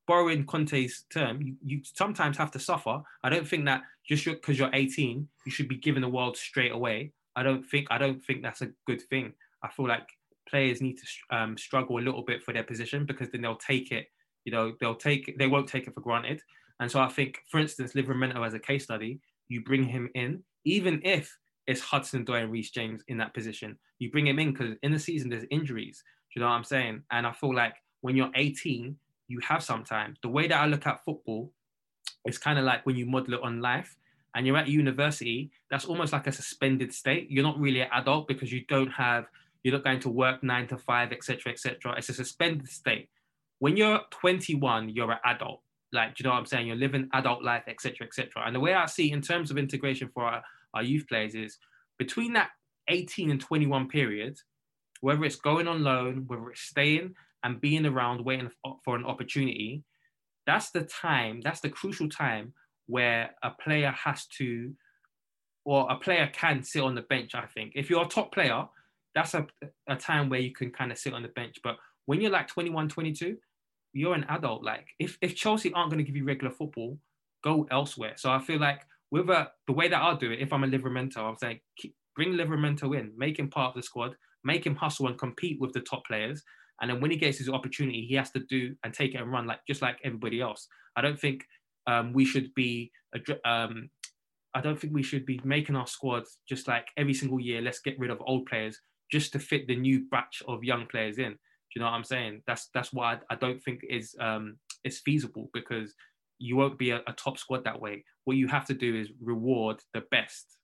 borrowing Conte's term, you, you sometimes have to suffer. I don't think that just because you're 18, you should be given the world straight away. I don't think I don't think that's a good thing. I feel like players need to um, struggle a little bit for their position because then they'll take it. You know, they'll take they won't take it for granted. And so I think, for instance, Livramento as a case study, you bring him in, even if it's Hudson Odoi and Reece James in that position, you bring him in because in the season there's injuries. Do you know what I'm saying? And I feel like when you're 18, you have some time. The way that I look at football is kind of like when you model it on life and you're at university, that's almost like a suspended state. You're not really an adult because you don't have, you're not going to work nine to five, etc., etc. It's a suspended state. When you're 21, you're an adult. Like, do you know what I'm saying? You're living adult life, etc., etc. And the way I see in terms of integration for our, our youth players is between that 18 and 21 period, whether it's going on loan, whether it's staying and being around waiting for an opportunity, that's the time, that's the crucial time where a player has to, or a player can sit on the bench, I think. If you're a top player, that's a, a time where you can kind of sit on the bench. But when you're like 21, 22, you're an adult. Like if, if Chelsea aren't going to give you regular football, go elsewhere. So I feel like with a, the way that I'll do it, if I'm a Livramento, I'm saying keep, bring Livramento in, make him part of the squad, make him hustle and compete with the top players. And then when he gets his opportunity, he has to do and take it and run like just like everybody else. I don't think um, we should be. Um, I don't think we should be making our squads just like every single year. Let's get rid of old players just to fit the new batch of young players in. Do you know what I'm saying? That's that's why I, I don't think is um, is feasible because you won't be a, a top squad that way. What you have to do is reward the best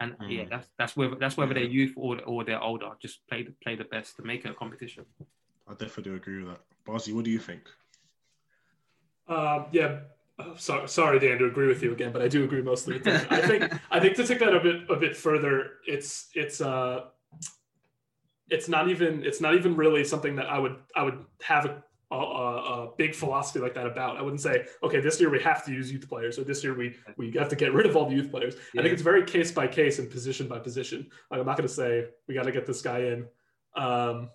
and mm. yeah, that's that's whether that's whether yeah. they're youth or or they're older. Just play the play the best to make it a competition. I definitely do agree with that. Barzi, what do you think? Uh, yeah, oh, sorry, sorry, Dan, to agree with you again, but I do agree most of the time. I think I think to take that a bit a bit further, it's it's uh it's not even it's not even really something that I would I would have a a, a, big philosophy like that about. I wouldn't say, okay, this year we have to use youth players, or this year we we have to get rid of all the youth players. Yeah. I think it's very case by case and position by position. Like, I'm not going to say we got to get this guy in um,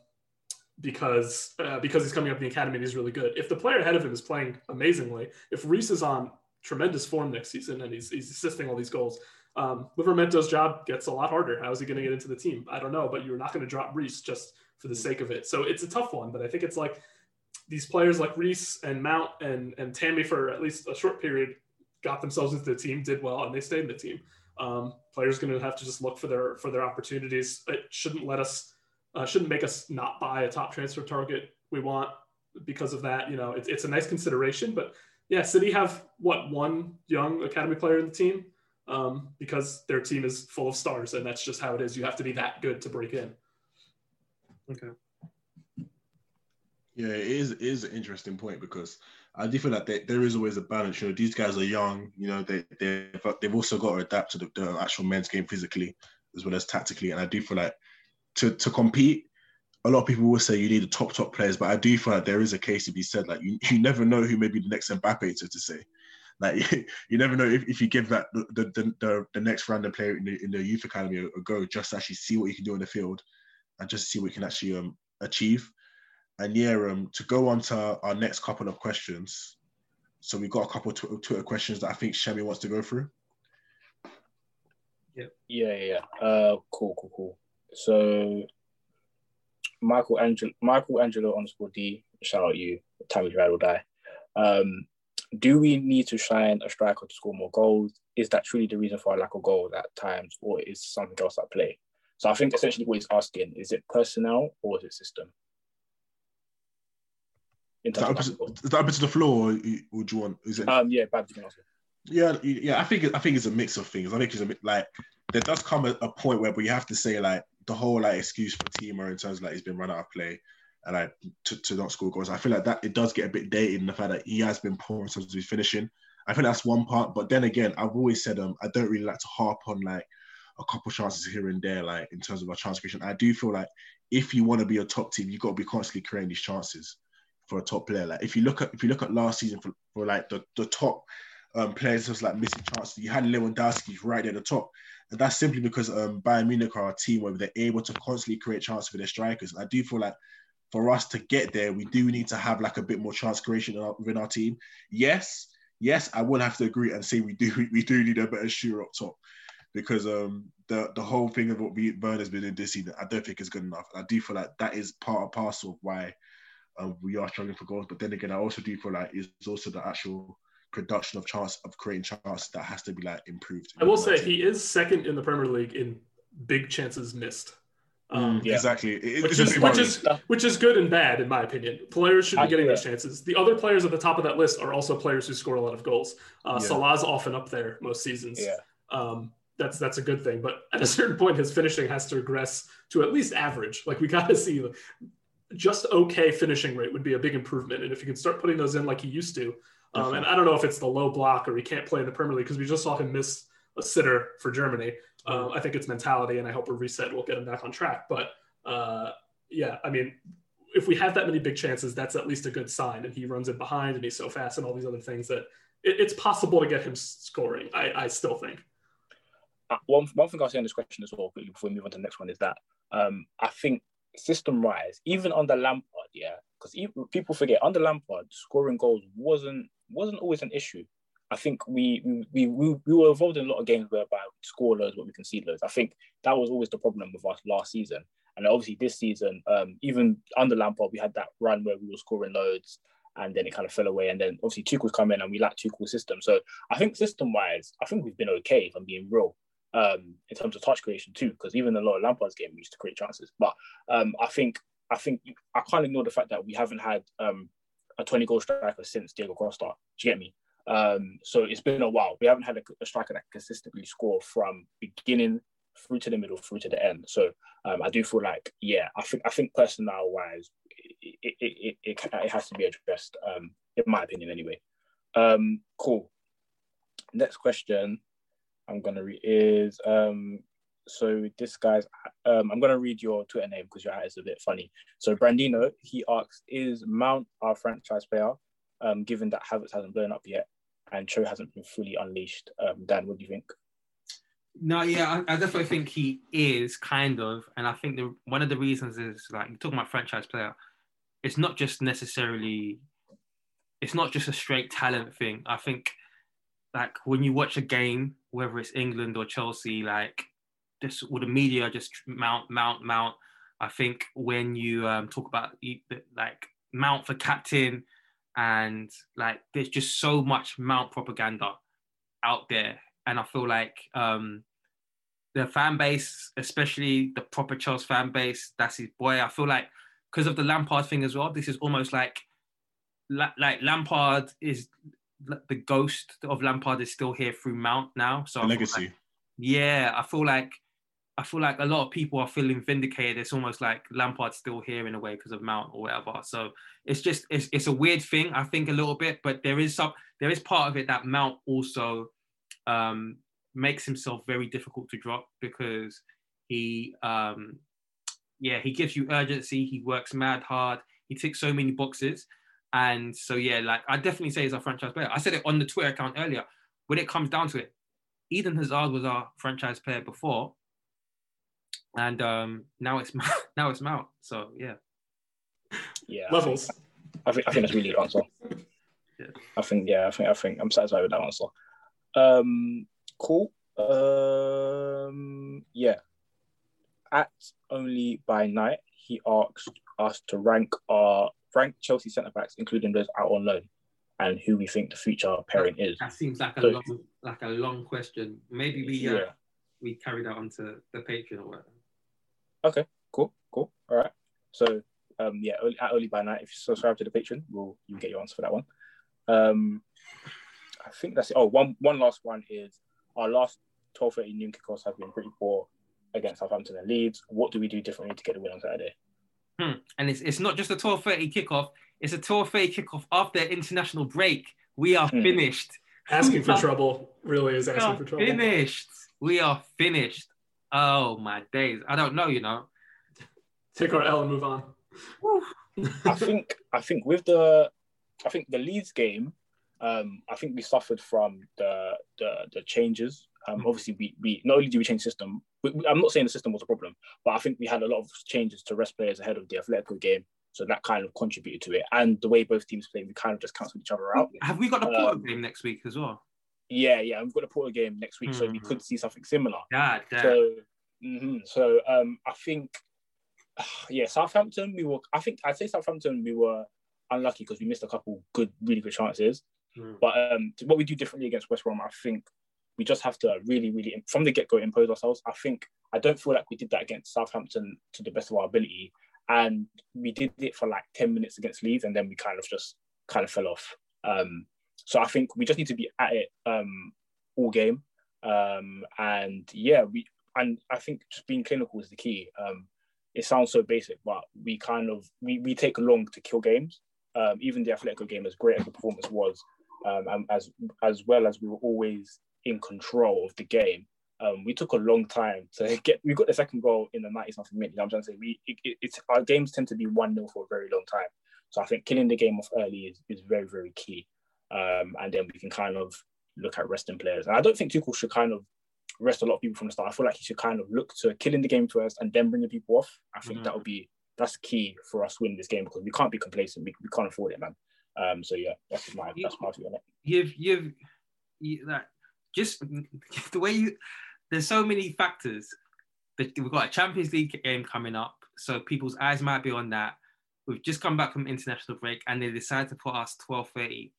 because uh, because he's coming up in the academy and he's really good. If the player ahead of him is playing amazingly, if Reece is on tremendous form next season and he's he's assisting all these goals. Um, Livramento's job gets a lot harder. How is he going to get into the team? I don't know, but you're not going to drop Reece just for the sake of it. So it's a tough one, but I think it's like these players like Reece and Mount and and Tammy for at least a short period got themselves into the team, did well, and they stayed in the team. Um, players going to have to just look for their for their opportunities. It shouldn't let us uh, shouldn't make us not buy a top transfer target we want because of that. You know, it's it's a nice consideration, but yeah, City have what one young academy player in the team um, because their team is full of stars, and that's just how it is. You have to be that good to break in. Okay. Yeah, it is it is an interesting point because I do feel like they, there is always a balance. You know, these guys are young. You know, they they they've also got to adapt to the, the actual men's game physically as well as tactically. And I do feel like to to compete, a lot of people will say you need the top top players, but I do feel like there is a case to be said. Like you, you never know who may be the next Mbappe to, to say. Like you never know if, if you give that the the, the, the next random player in the, in the youth academy a, a go, just actually see what you can do on the field, and just see what you can actually um, achieve. And yeah, um, to go on to our next couple of questions. So we've got a couple of Twitter questions that I think Shemi wants to go through. Yeah, yeah, yeah. Uh, cool, cool, cool. So Michael Angelo, Michael Angelo underscore D, shout out you, Tammy's ride or die. Um, do we need to shine a striker to score more goals? Is that truly the reason for our lack of goals at times, or is something else at play? So I think essentially what he's asking is it personnel or is it system? Is that, opposite, is that open to the floor, or would you want? Is it? Um, yeah, Babs. Yeah, yeah. I think I think it's a mix of things. I think it's a like there does come a, a point where you have to say like the whole like excuse for Timo in terms of like he's been run out of play and like to, to not score goals. I feel like that it does get a bit dated in the fact that he has been poor in terms of his finishing. I think that's one part. But then again, I've always said um I don't really like to harp on like a couple chances here and there, like in terms of a chance creation. I do feel like if you want to be a top team, you've got to be constantly creating these chances for a top player. Like if you look at if you look at last season for, for like the, the top um, players just like missing chances, you had Lewandowski right at the top. And that's simply because um, Bayern Munich are a team where they're able to constantly create chances for their strikers. And I do feel like for us to get there, we do need to have like a bit more chance creation within our team. Yes, yes, I will have to agree and say we do we do need a better shooter up top because um the the whole thing of what Werner's been in this season, I don't think is good enough. I do feel like that is part and parcel of why um, we are struggling for goals. But then again, I also do feel like it's also the actual production of chance of creating chances that has to be like improved. I will say team. he is second in the Premier League in big chances missed. Um, yeah. Exactly, it, which, is, which, is, which is good and bad in my opinion. Players should be getting those chances. The other players at the top of that list are also players who score a lot of goals. Uh, yeah. Salah's often up there most seasons. Yeah. Um, that's that's a good thing. But at a certain point, his finishing has to regress to at least average. Like we got to see just okay finishing rate would be a big improvement. And if you can start putting those in like he used to, um, and I don't know if it's the low block or he can't play in the Premier League because we just saw him miss a sitter for Germany. Um, I think it's mentality, and I hope a reset will get him back on track. But uh, yeah, I mean, if we have that many big chances, that's at least a good sign. And he runs it behind, and he's so fast, and all these other things that it, it's possible to get him scoring. I, I still think. Uh, one, one thing I'll say on this question as well, before we move on to the next one, is that um, I think system wise, even under Lampard, yeah, because people forget under Lampard, scoring goals wasn't wasn't always an issue. I think we we, we we were involved in a lot of games whereby we score loads, but we concede loads. I think that was always the problem with us last season. And obviously this season, um, even under Lampard, we had that run where we were scoring loads and then it kind of fell away. And then obviously Tuchel's come in and we like Tuchel's system. So I think system wise, I think we've been okay if I'm being real. Um, in terms of touch creation too, because even a lot of Lampard's game used to create chances. But um, I think I think I can't ignore the fact that we haven't had um, a 20 goal striker since Diego Costa. Do you get me? Um, so it's been a while. We haven't had a, a, striker that consistently score from beginning through to the middle, through to the end. So um, I do feel like, yeah, I think I think personnel wise, it, it, it, it, it has to be addressed, um, in my opinion, anyway. Um, cool. Next question I'm gonna read is um, so this guy's um, I'm gonna read your Twitter name because your hat is a bit funny. So Brandino, he asks, is Mount our franchise player? Um, given that Havertz hasn't blown up yet and Cho hasn't been fully unleashed. Um, Dan, what do you think? No, yeah, I, I, definitely think he is kind of, and I think the, one of the reasons is like you're talking about franchise player. It's not just necessarily, it's not just a straight talent thing. I think, like when you watch a game, whether it's England or Chelsea, like just with the media just mount, mount, mount. I think when you um, talk about like Mount for captain, and like there's just so much Mount propaganda out there, and I feel like um, the fan base, especially the proper Chelsea fan base, that's his boy. I feel like because of the Lampard thing as well, this is almost like like Lampard is the ghost of Lampard is still here through Mount now. So legacy. Like, yeah, I feel like I feel like a lot of people are feeling vindicated. It's almost like Lampard's still here in a way because of Mount or whatever. So it's just it's it's a weird thing, I think, a little bit. But there is some there is part of it that Mount also um, makes himself very difficult to drop because he um, yeah, he gives you urgency. He works mad hard. He ticks so many boxes. And so yeah, like I definitely say he's a franchise player. I said it on the Twitter account earlier. When it comes down to it, Eden Hazard was our franchise player before, and um, now it's now it's Mount. So yeah, yeah, levels. I think I think that's really good answer. yeah. I think yeah, I think I think I'm satisfied with that answer. Um, cool. Um, yeah. At only by night, he asked us to rank our rank Chelsea centre backs, including those out on loan, and who we think the future pairing is. That seems like a So- long, like a long question. Maybe we uh, Yeah. we carry that onto the Patreon or whatever. Okay, cool, cool. All right. So um, yeah, early, at early by night, if you subscribe to the Patreon, we'll you get your answer for that one. Um, I think that's it. Oh, one one last one is our last 12:30 noon kickoffs have been pretty poor against Southampton and Leeds. What do we do differently to get the win on Saturday? Hmm. And it's it's not just a 12:30 kickoff. It's a 12:30 kickoff after international break. We are Hmm. finished. Asking for trouble really is We asking for trouble. finished. We are finished. Oh my days! I don't know. You know. Take our L and move on. I think I think with the I think the Leeds game, um, I think we suffered from the the, the changes. Um, obviously, we, we not only do we change system, we, we- I'm not saying the system was a problem, but I think we had a lot of changes to rest players ahead of the Atletico game, so that kind of contributed to it. And the way both teams played, we kind of just cancelled each other out. Have we got the Um, Porto game next week as well? Yeah, yeah, we've got the Porto game next week, so we Mhm. could see something similar. Yeah. So, mhm. so um, I think, yeah, Southampton. We were. I think I'd say Southampton. We were unlucky because we missed a couple good, really good chances. Mm. But um, what we do differently against West Brom, I think we just have to really, really from the get go impose ourselves. I think I don't feel like we did that against Southampton to the best of our ability, and we did it for like ten minutes against Leeds, and then we kind of just kind of fell off. Um, so I think we just need to be at it um, all game, um, and yeah, we and I think just being clinical is the key. Um, it sounds so basic, but we kind of we, we take long to kill games. Um, even the Atletico game, as great as the performance was, um, and as as well as we were always in control of the game, um, we took a long time to get. We got the second goal in the 90 something minute. You know I'm trying to say we it, it- it's our games tend to be one 0 for a very long time. So I think killing the game off early is, is very very key, um, and then we can kind of look at resting players. And I don't think Tuchel should kind of rest a lot of people from the start. I feel like he should kind of look to killing the game first and then bringing people off. I think Mhm. that would be that's key for us winning this game because we can't be complacent. We, we can't afford it, man. Um, so yeah, that's my that's my view on it. you've you've you, that just the way you there's so many factors. That we've got a champions league game coming up so people's eyes might be on that. We've just come back from international break and they decided to put us 12.30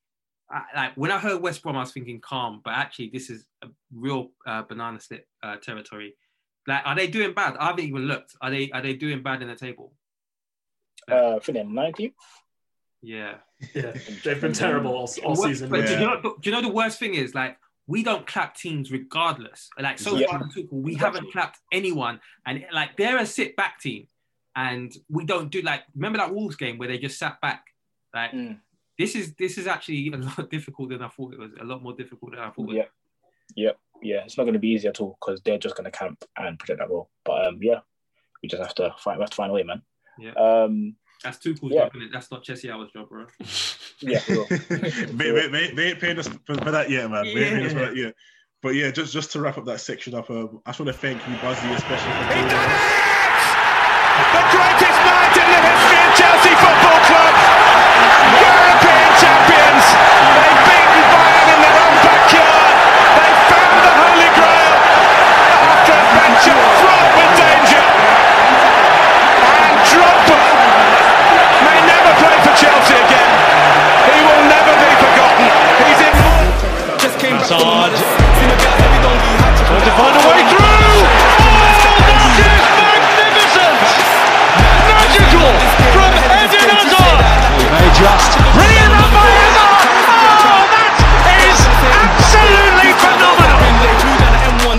like when i heard west brom i was thinking calm but actually this is a real uh, banana slip uh, territory. Like are they doing bad? I haven't even looked. Are they are they doing bad in the table? Uh, for them, 19th. yeah. Yeah, they've been terrible all, all season. But do, you know, do you know the worst thing is like we don't clap teams regardless. Like so Yeah. far we Exactly. haven't clapped anyone, and like they're a sit back team, and we don't do like remember that Wolves game where they just sat back. Like Mm. this is this is actually a lot difficult than I thought it was. A lot more difficult than I thought. Yeah, yeah, yeah. It's not going to be easy at all because they're just going to camp and protect that goal. But um, yeah, we just have to find. We have to find a way, man. Yeah. Um, That's Tuchel's Yeah. job, innit? That's not Chelsea Hour's job, bro. yeah. they, they, they, they ain't paying us for, for that yet, man. They ain't paying us for that yet. But yeah, just just to wrap up that section up, uh, I just want to thank you, Buzzy, especially for doing The greatest night in the history of Chelsea Football Club. European champions. Hazard. Trying to find a way through. Oh, that is magnificent! Magical from Eden Hazard. He may just bring it up by Hazard. Oh, that is absolutely phenomenal.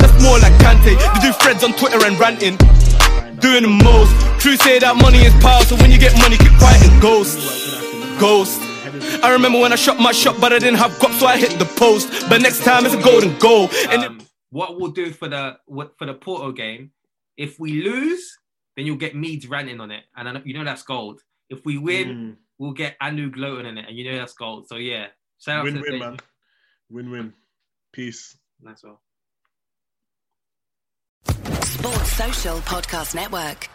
That's more like Kanté. They do threads on Twitter and ranting. Doing the most. True say that money is power, so when you get money, keep quiet and ghost. Ghost. I remember when I shot my shot, but I didn't have guap, so I hit the post. But next time it's a golden goal. And Um, what we'll do for the for the Porto game, if we lose, then you'll get Meads ranting on it, and I know, you know that's gold. If we win, Mm. we'll get Anu gloating in it, and you know that's gold. So yeah, shout out Win to win, the man. Win win. Peace. That's all. Sports Social Podcast Network.